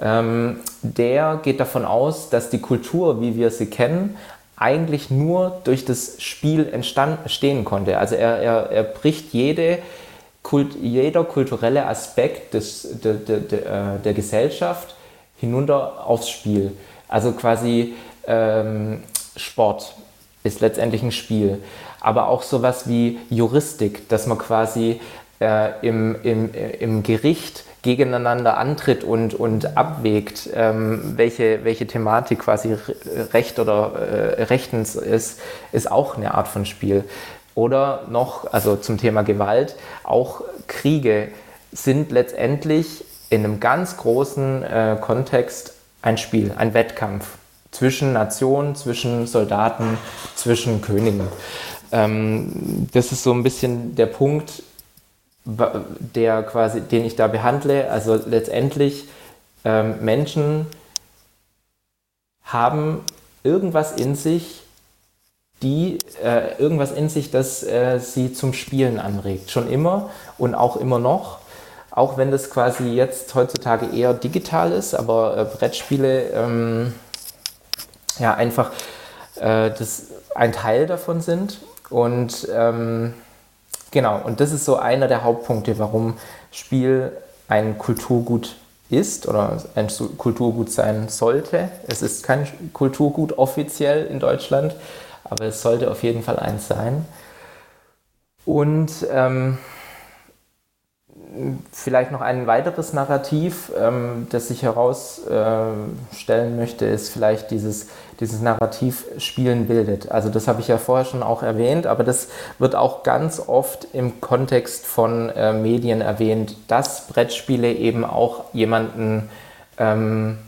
Ähm, der geht davon aus, dass die Kultur, wie wir sie kennen, eigentlich nur durch das Spiel entstehen konnte. Also er, er, er bricht jede, Kult, jeder kulturelle Aspekt des, der, der, der, äh, der Gesellschaft hinunter aufs Spiel. Also quasi ähm, Sport ist letztendlich ein Spiel aber auch sowas wie Juristik, dass man quasi äh, im, im, im Gericht gegeneinander antritt und, und abwägt, ähm, welche, welche Thematik quasi Recht oder äh, Rechtens ist, ist auch eine Art von Spiel. Oder noch, also zum Thema Gewalt, auch Kriege sind letztendlich in einem ganz großen äh, Kontext ein Spiel, ein Wettkampf zwischen Nationen, zwischen Soldaten, zwischen Königen. Ähm, das ist so ein bisschen der Punkt, der quasi, den ich da behandle. Also letztendlich ähm, Menschen haben irgendwas in sich, die äh, irgendwas in sich, das äh, sie zum Spielen anregt. Schon immer und auch immer noch. Auch wenn das quasi jetzt heutzutage eher digital ist, aber äh, Brettspiele ähm, ja einfach äh, das ein Teil davon sind und ähm, genau, und das ist so einer der Hauptpunkte, warum Spiel ein Kulturgut ist oder ein Kulturgut sein sollte. Es ist kein Kulturgut offiziell in Deutschland, aber es sollte auf jeden Fall eins sein. Und ähm, vielleicht noch ein weiteres Narrativ, ähm, das ich herausstellen äh, möchte, ist vielleicht dieses, dieses Narrativ Spielen bildet. Also das habe ich ja vorher schon auch erwähnt, aber das wird auch ganz oft im Kontext von äh, Medien erwähnt, dass Brettspiele eben auch jemanden, ähm,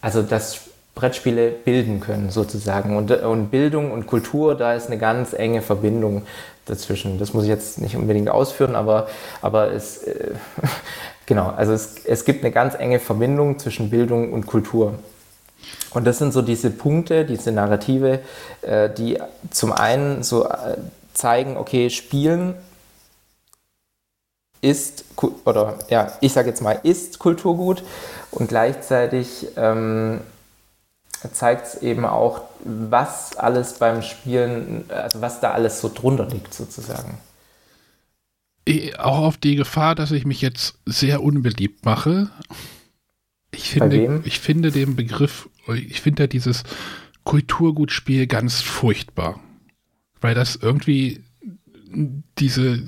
also dass Brettspiele bilden können sozusagen. Und, und Bildung und Kultur, da ist eine ganz enge Verbindung dazwischen. Das muss ich jetzt nicht unbedingt ausführen, aber, aber es, äh, genau, also es, es gibt eine ganz enge Verbindung zwischen Bildung und Kultur. Und das sind so diese Punkte, diese Narrative, äh, die zum einen so äh, zeigen, okay, Spielen ist, oder ja, ich sage jetzt mal, ist Kulturgut und gleichzeitig ähm, zeigt es eben auch, was alles beim Spielen, also was da alles so drunter liegt sozusagen. Auch auf die Gefahr, dass ich mich jetzt sehr unbeliebt mache. Ich finde, ich finde den Begriff, ich finde ja dieses Kulturgutspiel ganz furchtbar. Weil das irgendwie diese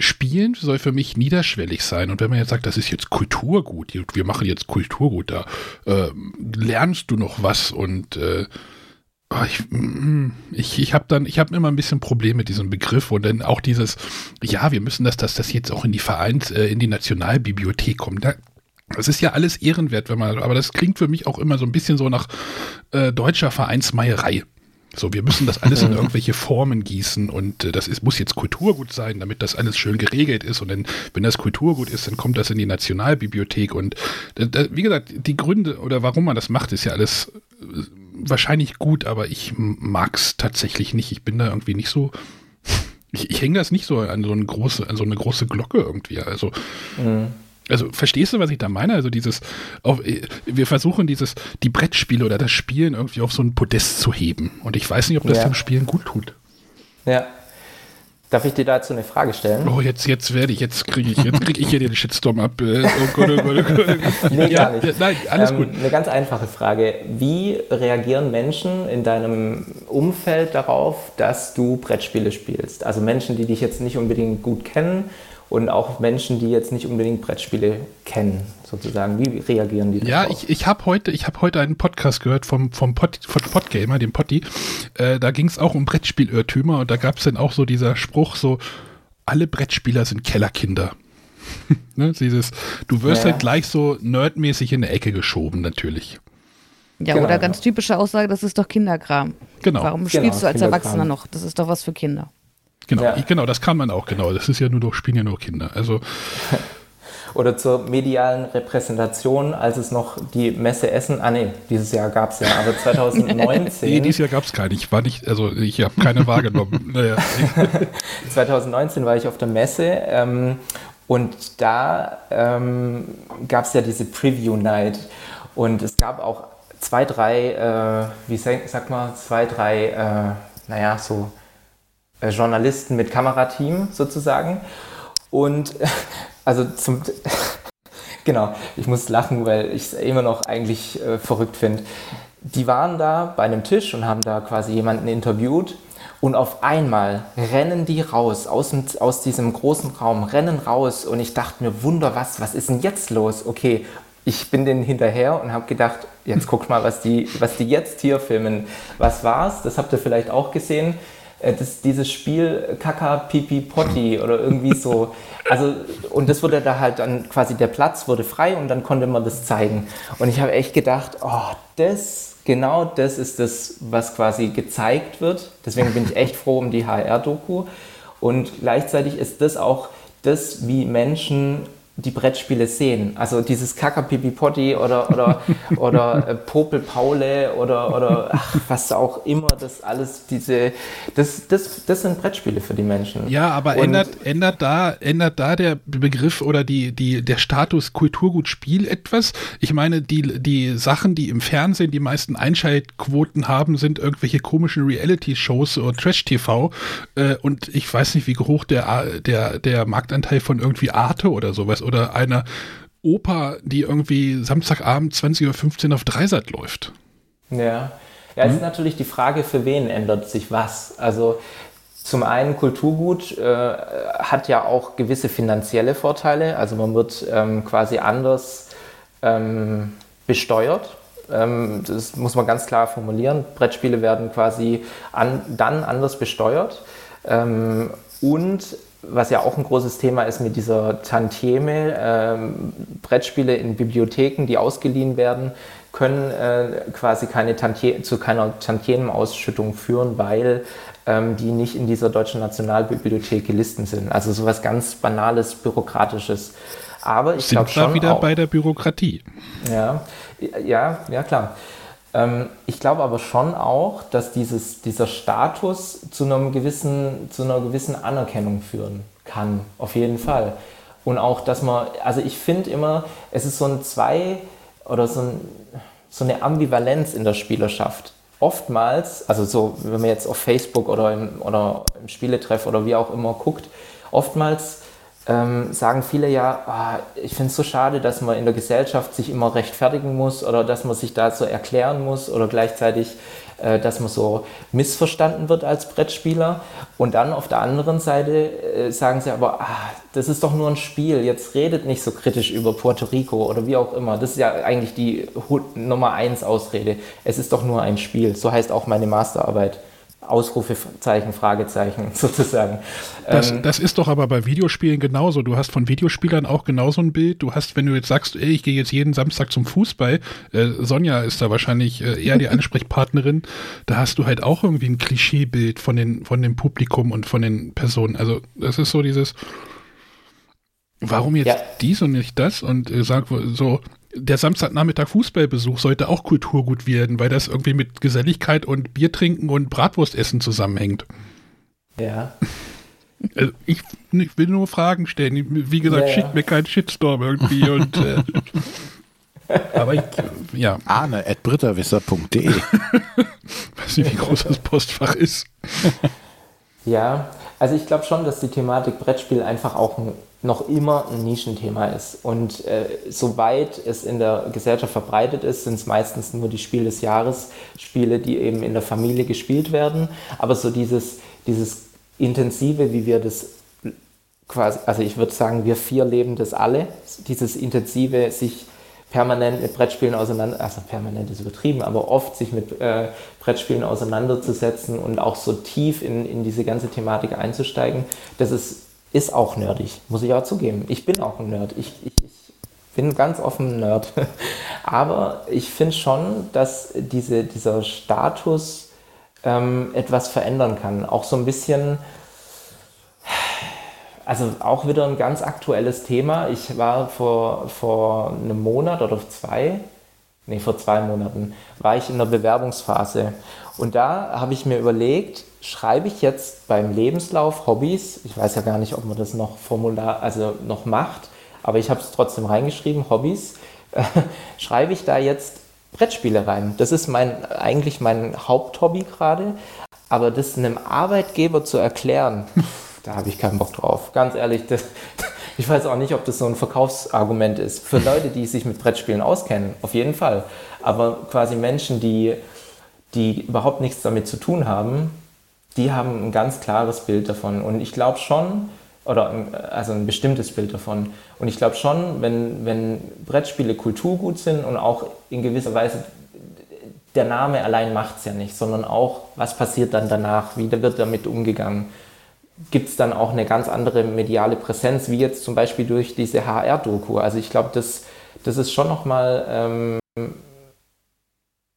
Spielen soll für mich niederschwellig sein. Und wenn man jetzt sagt, das ist jetzt Kulturgut, wir machen jetzt Kulturgut, da äh, lernst du noch was und äh, ah, ich, mm, ich, ich habe dann, ich habe immer ein bisschen Probleme mit diesem Begriff und dann auch dieses, ja, wir müssen das, dass das jetzt auch in die Vereins, äh, in die Nationalbibliothek kommt. Da, das ist ja alles ehrenwert, wenn man, aber das klingt für mich auch immer so ein bisschen so nach äh, deutscher Vereinsmeierei. So, wir müssen das alles in irgendwelche Formen gießen und äh, das ist, muss jetzt Kulturgut sein, damit das alles schön geregelt ist. Und dann, wenn das Kulturgut ist, dann kommt das in die Nationalbibliothek. Und äh, wie gesagt, die Gründe oder warum man das macht, ist ja alles äh, wahrscheinlich gut, aber ich mag es tatsächlich nicht. Ich bin da irgendwie nicht so. Ich, ich hänge das nicht so an so eine große, an so eine große Glocke irgendwie. Also. Mhm. Also verstehst du, was ich da meine? Also dieses, auf, wir versuchen dieses, die Brettspiele oder das Spielen irgendwie auf so ein Podest zu heben. Und ich weiß nicht, ob das ja. dem Spielen gut tut. Ja. Darf ich dir dazu eine Frage stellen? Oh, jetzt, jetzt werde ich, jetzt kriege ich, jetzt kriege ich hier den Shitstorm ab. Äh, oh Gott, oh Gott, oh Gott. nee, ja, gar nicht. nein, alles ähm, gut. Eine ganz einfache Frage. Wie reagieren Menschen in deinem Umfeld darauf, dass du Brettspiele spielst? Also Menschen, die dich jetzt nicht unbedingt gut kennen und auch Menschen, die jetzt nicht unbedingt Brettspiele kennen, sozusagen. Wie reagieren die darauf? Ja, ich, ich habe heute, hab heute einen Podcast gehört vom, vom Pod, von Podgamer, dem Potti. Äh, da ging es auch um Brettspielirrtümer und da gab es dann auch so dieser Spruch, so, alle Brettspieler sind Kellerkinder. ne, dieses, du wirst ja. halt gleich so nerdmäßig in eine Ecke geschoben, natürlich. Ja, genau, oder ganz typische Aussage, das ist doch Kinderkram. Genau. Warum spielst genau, du als Erwachsener noch? Das ist doch was für Kinder. Genau, ja. genau, das kann man auch, genau. Das ist ja nur noch, spielen ja nur Kinder. Also. Oder zur medialen Repräsentation, als es noch die Messe Essen, ah nee, dieses Jahr gab es ja, aber 2019. nee, dieses Jahr gab es keine. Ich war nicht, also ich habe keine wahrgenommen. Naja. 2019 war ich auf der Messe ähm, und da ähm, gab es ja diese Preview Night und es gab auch zwei, drei, äh, wie sag, sag mal, zwei, drei, äh, naja, so Journalisten mit Kamerateam sozusagen. Und also zum, genau, ich muss lachen, weil ich es immer noch eigentlich äh, verrückt finde. Die waren da bei einem Tisch und haben da quasi jemanden interviewt. Und auf einmal rennen die raus aus, dem, aus diesem großen Raum, rennen raus. Und ich dachte mir, Wunder, was, was ist denn jetzt los? Okay, ich bin denen hinterher und habe gedacht, jetzt guckt mal, was die, was die jetzt hier filmen. Was war's? Das habt ihr vielleicht auch gesehen. Äh, das, dieses Spiel Kaka Pipi Potti oder irgendwie so. Also, und das wurde da halt dann quasi, der Platz wurde frei und dann konnte man das zeigen. Und ich habe echt gedacht, oh, das, genau das ist das, was quasi gezeigt wird. Deswegen bin ich echt froh um die HR-Doku. Und gleichzeitig ist das auch das, wie Menschen die Brettspiele sehen. Also dieses Kakapipipotti oder, oder, oder äh, Popel Paule oder, oder ach, was auch immer, das alles, diese, das, das, das sind Brettspiele für die Menschen. Ja, aber ändert, ändert, da, ändert da der Begriff oder die, die, der Status Kulturgutspiel etwas? Ich meine, die, die Sachen, die im Fernsehen die meisten Einschaltquoten haben, sind irgendwelche komischen Reality-Shows oder Trash-TV äh, und ich weiß nicht, wie hoch der, der, der Marktanteil von irgendwie Arte oder sowas oder einer Oper, die irgendwie Samstagabend 20.15 Uhr auf Dreisat läuft. Ja. Ja, es hm? ist natürlich die Frage, für wen ändert sich was. Also zum einen Kulturgut äh, hat ja auch gewisse finanzielle Vorteile. Also man wird ähm, quasi anders ähm, besteuert. Ähm, das muss man ganz klar formulieren. Brettspiele werden quasi an, dann anders besteuert. Ähm, und was ja auch ein großes Thema ist mit dieser Tantieme, ähm, Brettspiele in Bibliotheken, die ausgeliehen werden, können äh, quasi keine Tantie zu keiner Tantiemenausschüttung führen, weil ähm, die nicht in dieser deutschen Nationalbibliothek gelistet sind. Also sowas ganz Banales, Bürokratisches. Aber ich glaube schon. wieder auch, bei der Bürokratie. Ja, ja, ja, klar. Ähm, ich glaube aber schon auch, dass dieses, dieser Status zu, einem gewissen, zu einer gewissen Anerkennung führen kann, auf jeden Fall. Und auch, dass man, also ich finde immer, es ist so ein Zwei- oder so, ein, so eine Ambivalenz in der Spielerschaft. Oftmals, also so, wenn man jetzt auf Facebook oder im, oder im Spieletreff oder wie auch immer guckt, oftmals ähm, sagen viele ja, oh, ich finde es so schade, dass man in der Gesellschaft sich immer rechtfertigen muss oder dass man sich da so erklären muss oder gleichzeitig, äh, dass man so missverstanden wird als Brettspieler. Und dann auf der anderen Seite äh, sagen sie aber, ah, das ist doch nur ein Spiel, jetzt redet nicht so kritisch über Puerto Rico oder wie auch immer. Das ist ja eigentlich die Nummer eins Ausrede. Es ist doch nur ein Spiel. So heißt auch meine Masterarbeit. Ausrufezeichen, Fragezeichen sozusagen. Das, ähm, das, ist doch aber bei Videospielen genauso. Du hast von Videospielern auch genauso ein Bild. Du hast, wenn du jetzt sagst, ey, ich gehe jetzt jeden Samstag zum Fußball, äh, Sonja ist da wahrscheinlich äh, eher die Ansprechpartnerin, da hast du halt auch irgendwie ein Klischeebild von, den, von dem Publikum und von den Personen. Also das ist so dieses, warum jetzt ja. dies und nicht das? Und äh, sag so, der Samstagnachmittag Fußballbesuch sollte auch Kulturgut werden, weil das irgendwie mit Geselligkeit und Bier trinken und Bratwurstessen zusammenhängt. Ja. Also ich, ich, will nur Fragen stellen. Wie gesagt, ja, schickt mir keinen Shitstorm irgendwie und äh, aber ich, ja. Arne at britterwisser.de Weiß nicht, wie groß das Postfach ist. Ja, also ich glaube schon, dass die Thematik Brettspiel einfach auch ein noch immer ein Nischenthema ist. Und äh, soweit es in der Gesellschaft verbreitet ist, sind es meistens nur die Spiel des Jahres, Spiele, die eben in der Familie gespielt werden. Aber so dieses, dieses intensive, wie wir das quasi, also ich würde sagen, wir vier leben das alle, dieses intensive, sich permanent mit Brettspielen auseinander, also permanent ist übertrieben, aber oft sich mit äh, Brettspielen auseinanderzusetzen und auch so tief in, in diese ganze Thematik einzusteigen, das ist ist auch nerdig, muss ich auch zugeben. Ich bin auch ein Nerd. Ich, ich, ich bin ganz offen ein Nerd. Aber ich finde schon, dass diese, dieser Status ähm, etwas verändern kann. Auch so ein bisschen, also auch wieder ein ganz aktuelles Thema. Ich war vor, vor einem Monat oder zwei, nee, vor zwei Monaten, war ich in der Bewerbungsphase. Und da habe ich mir überlegt, schreibe ich jetzt beim Lebenslauf Hobbys, ich weiß ja gar nicht, ob man das noch Formular, also noch macht, aber ich habe es trotzdem reingeschrieben, Hobbys, schreibe ich da jetzt Brettspiele rein. Das ist mein, eigentlich mein Haupthobby gerade, aber das einem Arbeitgeber zu erklären, da habe ich keinen Bock drauf. Ganz ehrlich, das, ich weiß auch nicht, ob das so ein Verkaufsargument ist. Für Leute, die sich mit Brettspielen auskennen, auf jeden Fall. Aber quasi Menschen, die, die überhaupt nichts damit zu tun haben, die haben ein ganz klares Bild davon. Und ich glaube schon, oder also ein bestimmtes Bild davon. Und ich glaube schon, wenn, wenn Brettspiele Kulturgut sind und auch in gewisser Weise der Name allein macht es ja nicht, sondern auch, was passiert dann danach, wie wird damit umgegangen. Gibt es dann auch eine ganz andere mediale Präsenz, wie jetzt zum Beispiel durch diese HR-Doku. Also ich glaube, das, das ist schon nochmal, ähm,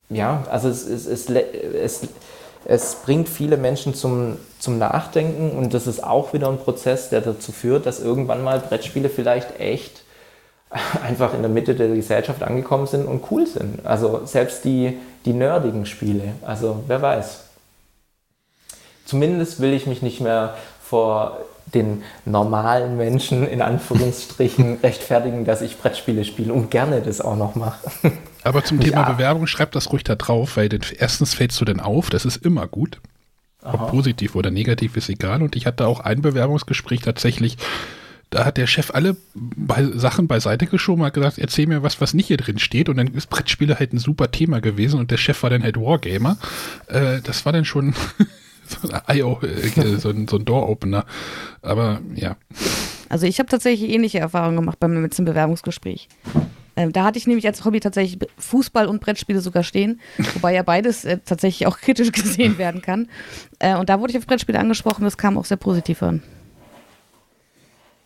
ja, also es, es, es, es es bringt viele Menschen zum, zum Nachdenken und das ist auch wieder ein Prozess, der dazu führt, dass irgendwann mal Brettspiele vielleicht echt einfach in der Mitte der Gesellschaft angekommen sind und cool sind. Also selbst die, die nerdigen Spiele. Also wer weiß. Zumindest will ich mich nicht mehr vor den normalen Menschen in Anführungsstrichen rechtfertigen, dass ich Brettspiele spiele und gerne das auch noch mache. Aber zum Thema ja. Bewerbung schreibt das ruhig da drauf, weil denn, erstens fällst du denn auf, das ist immer gut. Ob positiv oder negativ ist egal. Und ich hatte auch ein Bewerbungsgespräch tatsächlich, da hat der Chef alle bei Sachen beiseite geschoben, hat gesagt, erzähl mir was, was nicht hier drin steht. Und dann ist Brettspiele halt ein super Thema gewesen und der Chef war dann halt Wargamer. Äh, das war dann schon so, ein, so ein, so ein Door-Opener. Aber ja. Also ich habe tatsächlich ähnliche Erfahrungen gemacht beim mit zum Bewerbungsgespräch. Ähm, da hatte ich nämlich als Hobby tatsächlich Fußball und Brettspiele sogar stehen, wobei ja beides äh, tatsächlich auch kritisch gesehen werden kann. Äh, und da wurde ich auf Brettspiele angesprochen, das kam auch sehr positiv an.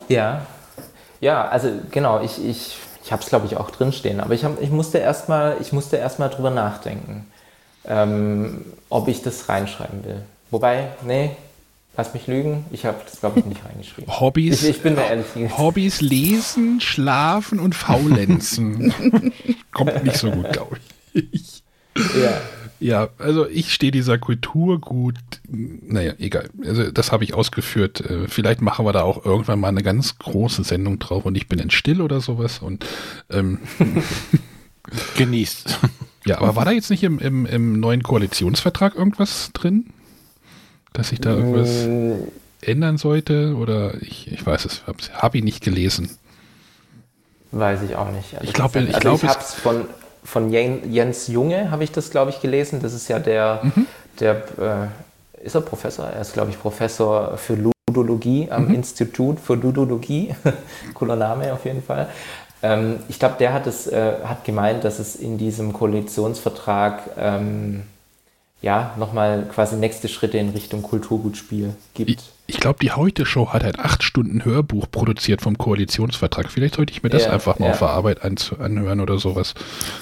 Ja, ja, also genau, ich, ich, ich habe es glaube ich auch drinstehen, aber ich, hab, ich musste erstmal erst drüber nachdenken, ähm, ob ich das reinschreiben will. Wobei, nee, Lass mich lügen, ich habe das, glaube ich, nicht reingeschrieben. Hobbys, ich, ich bin da ehrlich. Hobbys lesen, schlafen und faulenzen. Kommt nicht so gut, glaube ich. Ja. Ja, also ich stehe dieser Kultur gut. Naja, egal. Also das habe ich ausgeführt. Äh, vielleicht machen wir da auch irgendwann mal eine ganz große Sendung drauf und ich bin in still oder sowas und ähm, genießt. Ja, aber war da jetzt nicht im, im, im neuen Koalitionsvertrag irgendwas drin? Dass sich da irgendwas äh, ändern sollte? Oder ich, ich weiß es, habe hab ich nicht gelesen. Weiß ich auch nicht. Also ich glaube, ich, also ich habe es von, von Jens Junge, habe ich das, glaube ich, gelesen. Das ist ja der, mhm. der äh, ist er Professor? Er ist, glaube ich, Professor für Ludologie am mhm. Institut für Ludologie. Cooler Name auf jeden Fall. Ähm, ich glaube, der hat, es, äh, hat gemeint, dass es in diesem Koalitionsvertrag ähm, ja, nochmal quasi nächste Schritte in Richtung Kulturgutspiel gibt. Ich, ich glaube, die Heute-Show hat ein acht Stunden Hörbuch produziert vom Koalitionsvertrag. Vielleicht sollte ich mir das Ja, einfach mal ja. auf der Arbeit anhören oder sowas.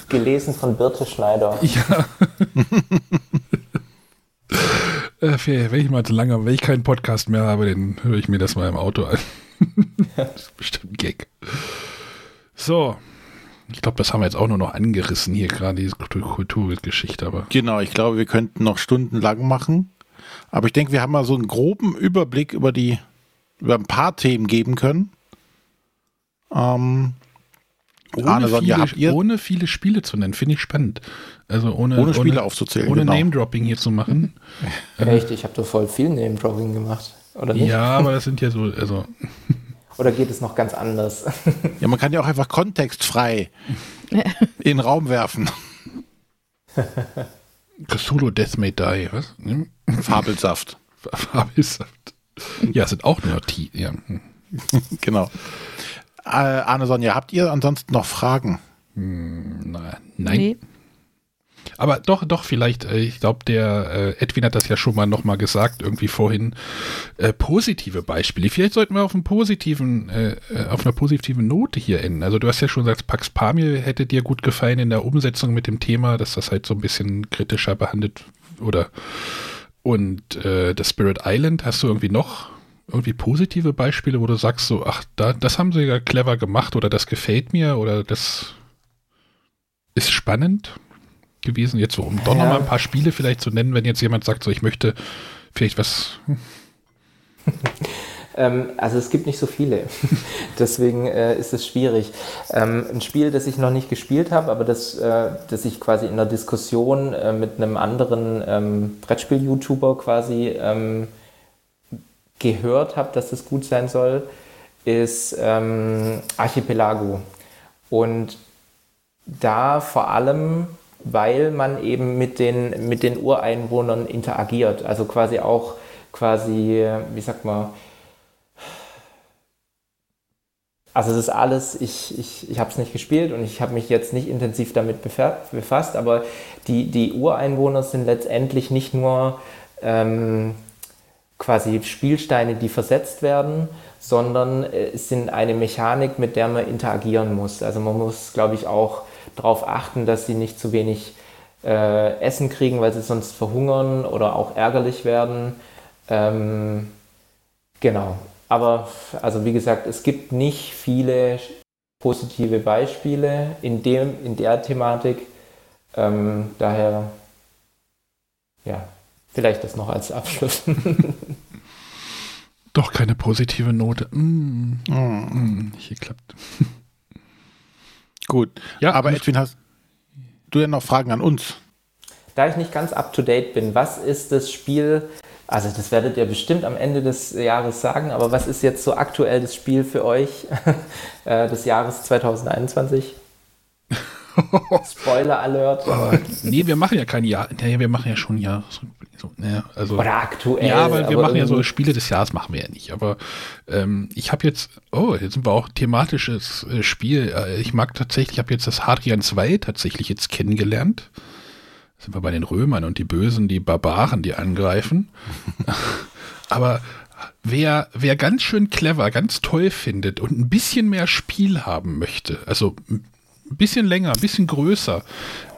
Gelesen von Birte Schneider. Ja. Äh, wenn ich mal zu lange, wenn ich keinen Podcast mehr habe, dann höre ich mir das mal im Auto an. das ist bestimmt ein Gag. So. Ich glaube, das haben wir jetzt auch nur noch angerissen hier gerade, diese Kultur- Kulturgeschichte, aber Genau, ich glaube, wir könnten noch stundenlang machen. Aber ich denke, wir haben mal so einen groben Überblick über die, über ein paar Themen geben können. Ähm, ohne, Arne, viele, ihr ohne viele Spiele zu nennen, finde ich spannend. Also ohne, ohne Spiele aufzuzählen? ohne genau. Name-Dropping hier zu machen. Echt, ich habe doch voll viel Name-Dropping gemacht. Oder nicht? ja, aber das sind ja so, also Oder geht es noch ganz anders? Ja, man kann ja auch einfach kontextfrei in den Raum werfen. Cthulhu Death May Die, was? Hm? Fabelsaft. Fabelsaft. Ja, es sind auch nur T. Ja. hm. Genau. Äh, Arne Sonja, habt ihr ansonsten noch Fragen? Na, nein. Nee. Aber doch, doch, vielleicht, äh, ich glaube, der äh, Edwin hat das ja schon mal nochmal gesagt, irgendwie vorhin, äh, positive Beispiele. Vielleicht sollten wir auf, einem positiven, äh, äh, auf einer positiven Note hier enden. Also du hast ja schon gesagt, Pax Pamir hätte dir gut gefallen in der Umsetzung mit dem Thema, dass das halt so ein bisschen kritischer behandelt oder und äh, das Spirit Island, hast du irgendwie noch irgendwie positive Beispiele, wo du sagst so, ach, da, das haben sie ja clever gemacht oder das gefällt mir oder das ist spannend gewesen, jetzt so, um doch noch Ja. mal ein paar Spiele vielleicht zu nennen, wenn jetzt jemand sagt, so ich möchte vielleicht was. Ähm, also es gibt nicht so viele. Deswegen äh, ist es schwierig. Ähm, ein Spiel, das ich noch nicht gespielt habe, aber das, äh, das ich quasi in der Diskussion äh, mit einem anderen ähm, Brettspiel-YouTuber quasi ähm, gehört habe, dass das gut sein soll, ist ähm, Archipelago. Und da vor allem, weil man eben mit den, mit den Ureinwohnern interagiert. Also quasi auch quasi, wie sagt man, also das ist alles, ich, ich, ich habe es nicht gespielt und ich habe mich jetzt nicht intensiv damit befa- befasst, aber die, die Ureinwohner sind letztendlich nicht nur ähm, quasi Spielsteine, die versetzt werden, sondern äh, es sind eine Mechanik, mit der man interagieren muss. Also man muss, glaube ich, auch darauf achten, dass sie nicht zu wenig äh, Essen kriegen, weil sie sonst verhungern oder auch ärgerlich werden. Ähm, genau. Aber also wie gesagt, es gibt nicht viele positive Beispiele in, dem, in der Thematik. Ähm, daher, ja, vielleicht das noch als Abschluss. Doch keine positive Note. Mm, mm, nicht geklappt. Gut. Ja, Aber Edwin, hast du ja noch Fragen an uns? da ich nicht ganz up to date bin, was ist das Spiel? Also, das werdet ihr bestimmt am Ende des Jahres sagen, aber was ist jetzt so aktuell das Spiel für euch äh, des Jahres 2021? Spoiler Alert. Aber, nee, wir machen ja kein Jahr. Nee, wir machen ja schon Jahr. Naja, also, Oder aktuell. ja, aber wir machen ja so Spiele des Jahres machen wir ja nicht. Aber ähm, ich habe jetzt, oh, jetzt sind wir auch thematisches äh, Spiel. Äh, ich mag tatsächlich, ich habe jetzt das Hadrian 2 tatsächlich jetzt kennengelernt. Da sind wir bei den Römern und die Bösen, die Barbaren, die angreifen. aber wer, wer ganz schön clever, ganz toll findet und ein bisschen mehr Spiel haben möchte, also ein bisschen länger, ein bisschen größer,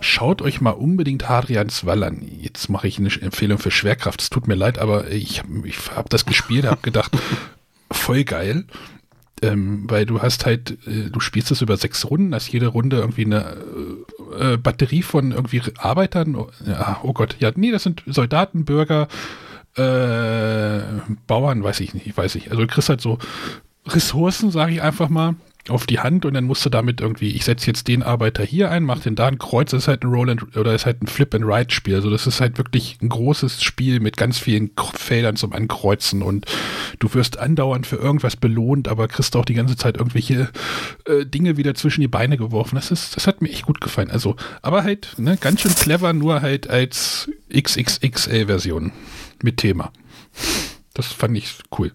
schaut euch mal unbedingt Hadrians Wall an. Jetzt mache ich eine Empfehlung für Schwerkraft. Es tut mir leid, aber ich habe ich hab das gespielt, habe gedacht, voll geil. Ähm, weil du hast halt, äh, du spielst es über sechs Runden, hast jede Runde irgendwie eine äh, äh, Batterie von irgendwie Arbeitern. Oh, ja, oh Gott, ja, nee, das sind Soldaten, Bürger, äh, Bauern, weiß ich nicht, weiß ich. Also du kriegst halt so Ressourcen, sage ich einfach mal, auf die Hand und dann musst du damit irgendwie, ich setze jetzt den Arbeiter hier ein, mach den da ein Kreuz, das ist halt ein Roll and, oder ist halt ein Flip and Ride Spiel. Also das ist halt wirklich ein großes Spiel mit ganz vielen Feldern zum Ankreuzen und du wirst andauernd für irgendwas belohnt, aber kriegst auch die ganze Zeit irgendwelche äh, Dinge wieder zwischen die Beine geworfen. Das ist, das hat mir echt gut gefallen. Also, aber halt, ne, ganz schön clever, nur halt als XXXL-Version mit Thema. Das fand ich cool.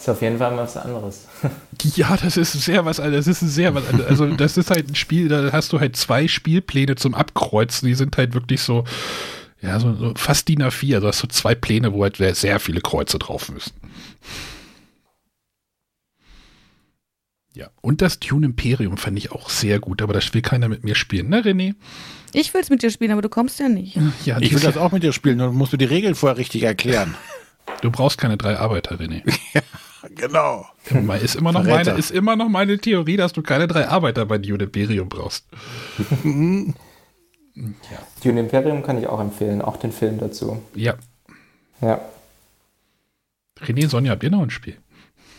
Ist auf jeden Fall mal was anderes. Ja, das ist sehr was anderes. Das ist sehr was anderes. Also, das ist halt ein Spiel, da hast du halt zwei Spielpläne zum Abkreuzen. Die sind halt wirklich so, ja, so, so fast DIN A4. Also hast du zwei Pläne, wo halt sehr viele Kreuze drauf müssen. Ja, und das Tune Imperium fand ich auch sehr gut, aber das will keiner mit mir spielen, ne, René? Ich will es mit dir spielen, aber du kommst ja nicht. Ja, ich will das auch mit dir spielen, nur musst du die Regeln vorher richtig erklären. Du brauchst keine drei Arbeiter, René. ja, genau. Ist immer, noch meine, ist immer noch meine Theorie, dass du keine drei Arbeiter bei Dune Imperium brauchst. ja. Dune Imperium kann ich auch empfehlen, auch den Film dazu. Ja. Ja. René, Sonja, habt ihr noch ein Spiel?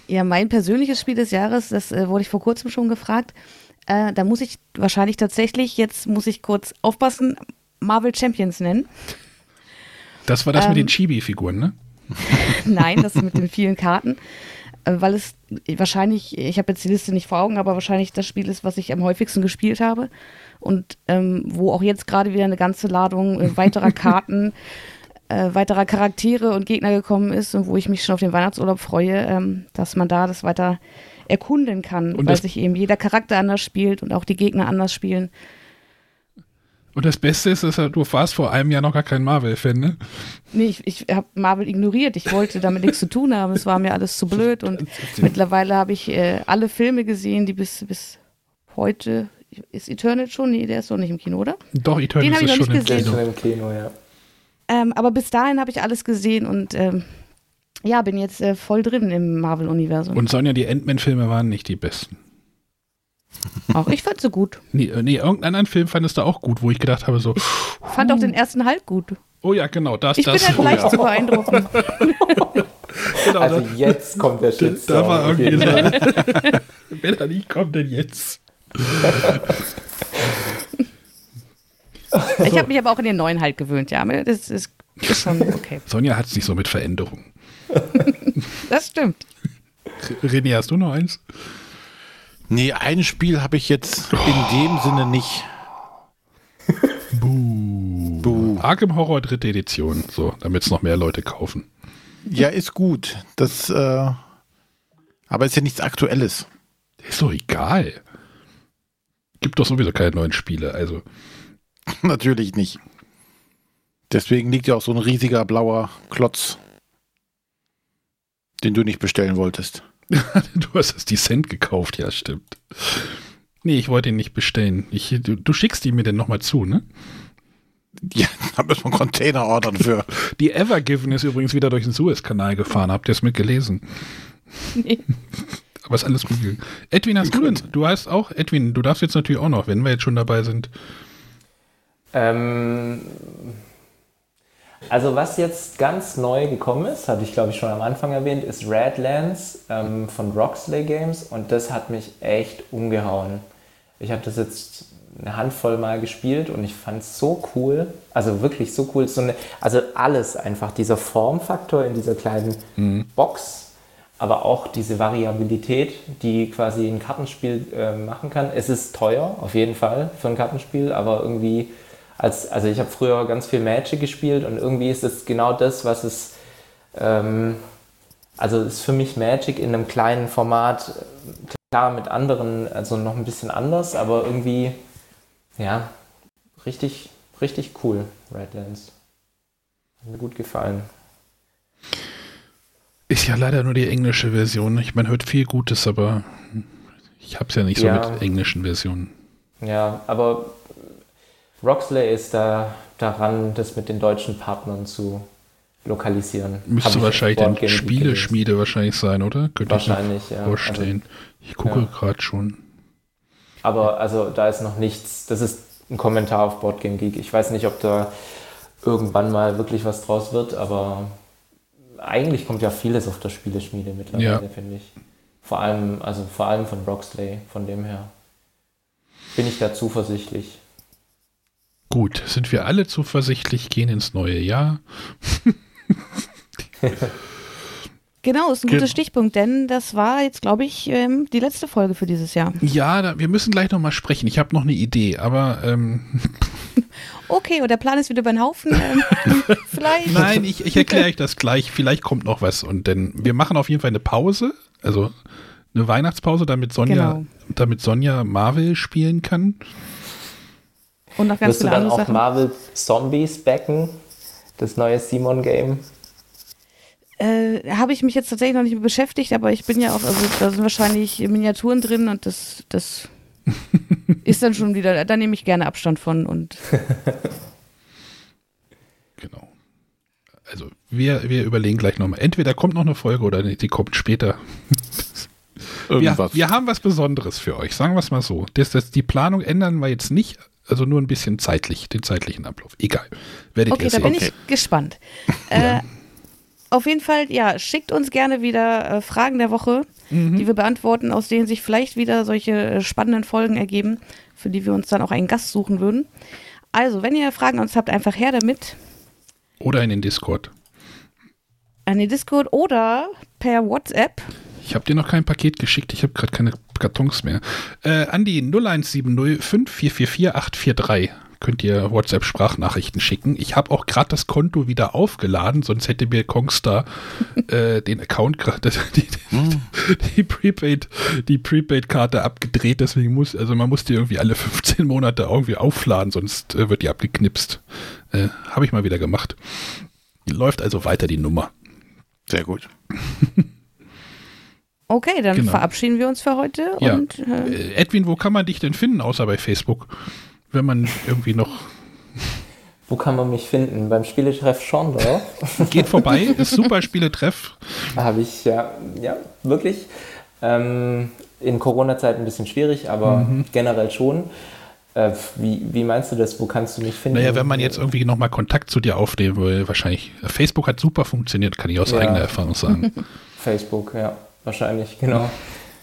Ja, mein persönliches Spiel des Jahres, das äh, wurde ich vor kurzem schon gefragt. Äh, da muss ich wahrscheinlich tatsächlich, jetzt muss ich kurz aufpassen, Marvel Champions nennen. Das war das ähm, mit den Chibi-Figuren, ne? Nein, das mit den vielen Karten. Äh, weil es wahrscheinlich, ich habe jetzt die Liste nicht vor Augen, aber wahrscheinlich das Spiel ist, was ich am häufigsten gespielt habe. Und ähm, wo auch jetzt gerade wieder eine ganze Ladung äh, weiterer Karten äh, weiterer Charaktere und Gegner gekommen ist und wo ich mich schon auf den Weihnachtsurlaub freue, ähm, dass man da das weiter erkunden kann, und weil sich eben jeder Charakter anders spielt und auch die Gegner anders spielen. Und das Beste ist, dass du warst vor einem Jahr noch gar kein Marvel-Fan, ne? Nee, ich, ich habe Marvel ignoriert. Ich wollte damit nichts zu tun haben. Es war mir alles zu blöd. Und mittlerweile habe ich äh, alle Filme gesehen, die bis, bis heute. Ist Eternal schon? Nee, der ist doch nicht im Kino, oder? Doch, Eternal Den ist schon im Kino. im Kino. ja. Ähm, aber bis dahin habe ich alles gesehen und ähm, ja, bin jetzt äh, voll drin im Marvel-Universum. Und Sonja, die Ant-Man-Filme waren nicht die besten. Auch ich fand sie gut. Nee, äh, nee, irgendeinen anderen Film fandest du auch gut, wo ich gedacht habe, so. Ich fand auch den ersten Halt gut. Oh ja, genau, das, ich das. Ich bin halt leicht oh, ja. zu beeindrucken. genau, also jetzt kommt der Shitstorm. Da war irgendwie so. Wenn er nicht kommt, denn jetzt. Ich habe mich aber auch in den neuen halt gewöhnt, ja. Das ist, ist schon okay. Sonja hat es nicht so mit Veränderungen. das stimmt. René, hast du noch eins? Nee, ein Spiel habe ich jetzt in dem Sinne nicht. Buh. Buh. Arkham Horror dritte Edition, so, damit es noch mehr Leute kaufen. Ja, ist gut. Das, äh, aber ist ja nichts Aktuelles. Ist doch egal. Gibt doch sowieso keine neuen Spiele, also. Natürlich nicht. Deswegen liegt ja auch so ein riesiger blauer Klotz, den du nicht bestellen wolltest. du hast das Descent gekauft, ja, stimmt. Nee, ich wollte ihn nicht bestellen. Ich, du, du schickst ihn mir denn nochmal zu, ne? Ja, da müssen wir einen Container ordern für. Die Evergiven ist übrigens wieder durch den Suezkanal gefahren. Habt ihr es mitgelesen? Nee. Aber ist alles gut. Edwin, hast du denn? Du hast auch, Edwin, du darfst jetzt natürlich auch noch, wenn wir jetzt schon dabei sind. Ähm, also was jetzt ganz neu gekommen ist, hatte ich glaube ich schon am Anfang erwähnt, ist Radlands ähm, von Roxley Games und das hat mich echt umgehauen. Ich habe das jetzt eine Handvoll mal gespielt und ich fand es so cool, also wirklich so cool. So eine, also alles einfach, dieser Formfaktor in dieser kleinen mhm. Box, aber auch diese Variabilität, die quasi ein Kartenspiel äh, machen kann. Es ist teuer, auf jeden Fall für ein Kartenspiel, aber irgendwie als, also ich habe früher ganz viel Magic gespielt und irgendwie ist es genau das, was es, ähm, also ist für mich Magic in einem kleinen Format, klar mit anderen, also noch ein bisschen anders, aber irgendwie, ja, richtig, richtig cool, Redlands. Hat mir gut gefallen. Ist ja leider nur die englische Version. Ich meine, hört viel Gutes, aber ich habe es ja nicht so ja. mit englischen Versionen. Ja, aber Roxley ist da daran, das mit den deutschen Partnern zu lokalisieren. Müsste wahrscheinlich dann Spieleschmiede wahrscheinlich sein, oder? Könnte wahrscheinlich, ich mir vorstellen. Also, ich gucke ja. gerade schon. Aber also da ist noch nichts. Das ist ein Kommentar auf Boardgame Geek. Ich weiß nicht, ob da irgendwann mal wirklich was draus wird, aber eigentlich kommt ja vieles auf der Spieleschmiede mittlerweile, ja. finde ich. Vor allem, also vor allem von Roxley, von dem her. Bin ich da zuversichtlich. Gut, sind wir alle zuversichtlich, gehen ins neue Jahr. Genau, ist ein guter Stichpunkt, denn das war jetzt, glaube ich, ähm, die letzte Folge für dieses Jahr. Ja, da, wir müssen gleich nochmal sprechen. Ich habe noch eine Idee, aber. Ähm Okay, und der Plan ist wieder über den Haufen. Ähm, vielleicht. Nein, ich, ich erkläre euch das gleich. Vielleicht kommt noch was. Und denn wir machen auf jeden Fall eine Pause, also eine Weihnachtspause, damit Sonja, Genau. damit Sonja Marvel spielen kann. Und noch ganz Wirst du viele dann andere auch Sachen. Marvel Zombies backen? Das neue Simon-Game? Äh, Habe ich mich jetzt tatsächlich noch nicht mit beschäftigt, aber ich bin ja auch, also da sind wahrscheinlich Miniaturen drin und das, das ist dann schon wieder, da nehme ich gerne Abstand von und Genau. Also wir, wir überlegen gleich nochmal. Entweder kommt noch eine Folge oder die kommt später. Wir, Irgendwas. wir haben was Besonderes für euch, sagen wir es mal so. Das, das, die Planung ändern wir jetzt nicht, also nur ein bisschen zeitlich, den zeitlichen Ablauf. Egal. Werdet okay, ihr da sehen. bin ich gespannt. Äh, auf jeden Fall, ja, schickt uns gerne wieder äh, Fragen der Woche, die wir beantworten, aus denen sich vielleicht wieder solche äh, spannenden Folgen ergeben, für die wir uns dann auch einen Gast suchen würden. Also, wenn ihr Fragen an uns habt, einfach her damit Oder in den Discord. an den Discord oder per WhatsApp. Ich habe dir noch kein Paket geschickt, ich habe gerade keine Kartons mehr. Äh, an die 0170 5444 843 könnt ihr WhatsApp-Sprachnachrichten schicken. Ich habe auch gerade das Konto wieder aufgeladen, sonst hätte mir Kongstar äh, den Account gerade, die, die Prepaid, die Prepaid-Karte abgedreht, deswegen muss, also man muss die irgendwie alle 15 Monate irgendwie aufladen, sonst äh, wird die abgeknipst. Äh, habe ich mal wieder gemacht. Läuft also weiter die Nummer. Sehr gut. Okay, dann Genau. verabschieden wir uns für heute Ja. und äh, Äh, Edwin, wo kann man dich denn finden, außer bei Facebook? Wenn man irgendwie noch Wo kann man mich finden? Beim Spieletreff Schorndorf? geht vorbei, ist super Spieletreff. Habe ich ja, ja wirklich ähm, in Corona-Zeit ein bisschen schwierig, aber Mhm. generell schon. Äh, wie, wie meinst du das? Wo kannst du mich finden? Naja, wenn man jetzt irgendwie nochmal Kontakt zu dir aufnehmen will, wahrscheinlich. Facebook hat super funktioniert, kann ich aus Ja. eigener Erfahrung sagen. Facebook, ja, wahrscheinlich, genau.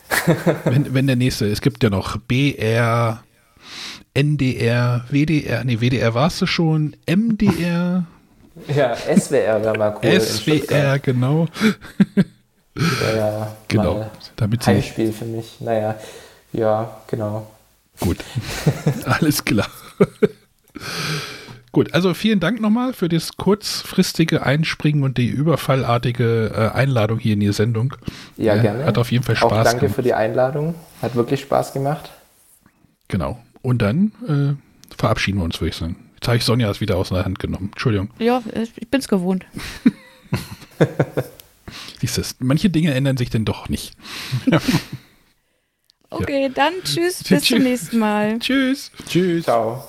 wenn, wenn der nächste, es gibt ja noch BR, NDR, WDR, nee, WDR warst du schon, MDR, Ja, SWR wäre mal cool. SWR, genau. Ja, ja, Genau, damit sie- Heimspiel für mich. Naja, ja, genau. Gut. Alles klar. Gut, also vielen Dank nochmal für das kurzfristige Einspringen und die überfallartige äh, Einladung hier in die Sendung. Ja, Äh, gerne. Hat auf jeden Fall Auch Spaß danke gemacht. für die Einladung. Hat wirklich Spaß gemacht. Genau. Und dann äh, verabschieden wir uns, würde ich sagen. Jetzt habe ich Sonja es wieder aus der Hand genommen. Entschuldigung. ja, ich bin's gewohnt. Siehst du, manche Dinge ändern sich denn doch nicht. Okay, dann tschüss, bis zum Tschüss. nächsten Mal. Tschüss. Tschüss. Ciao.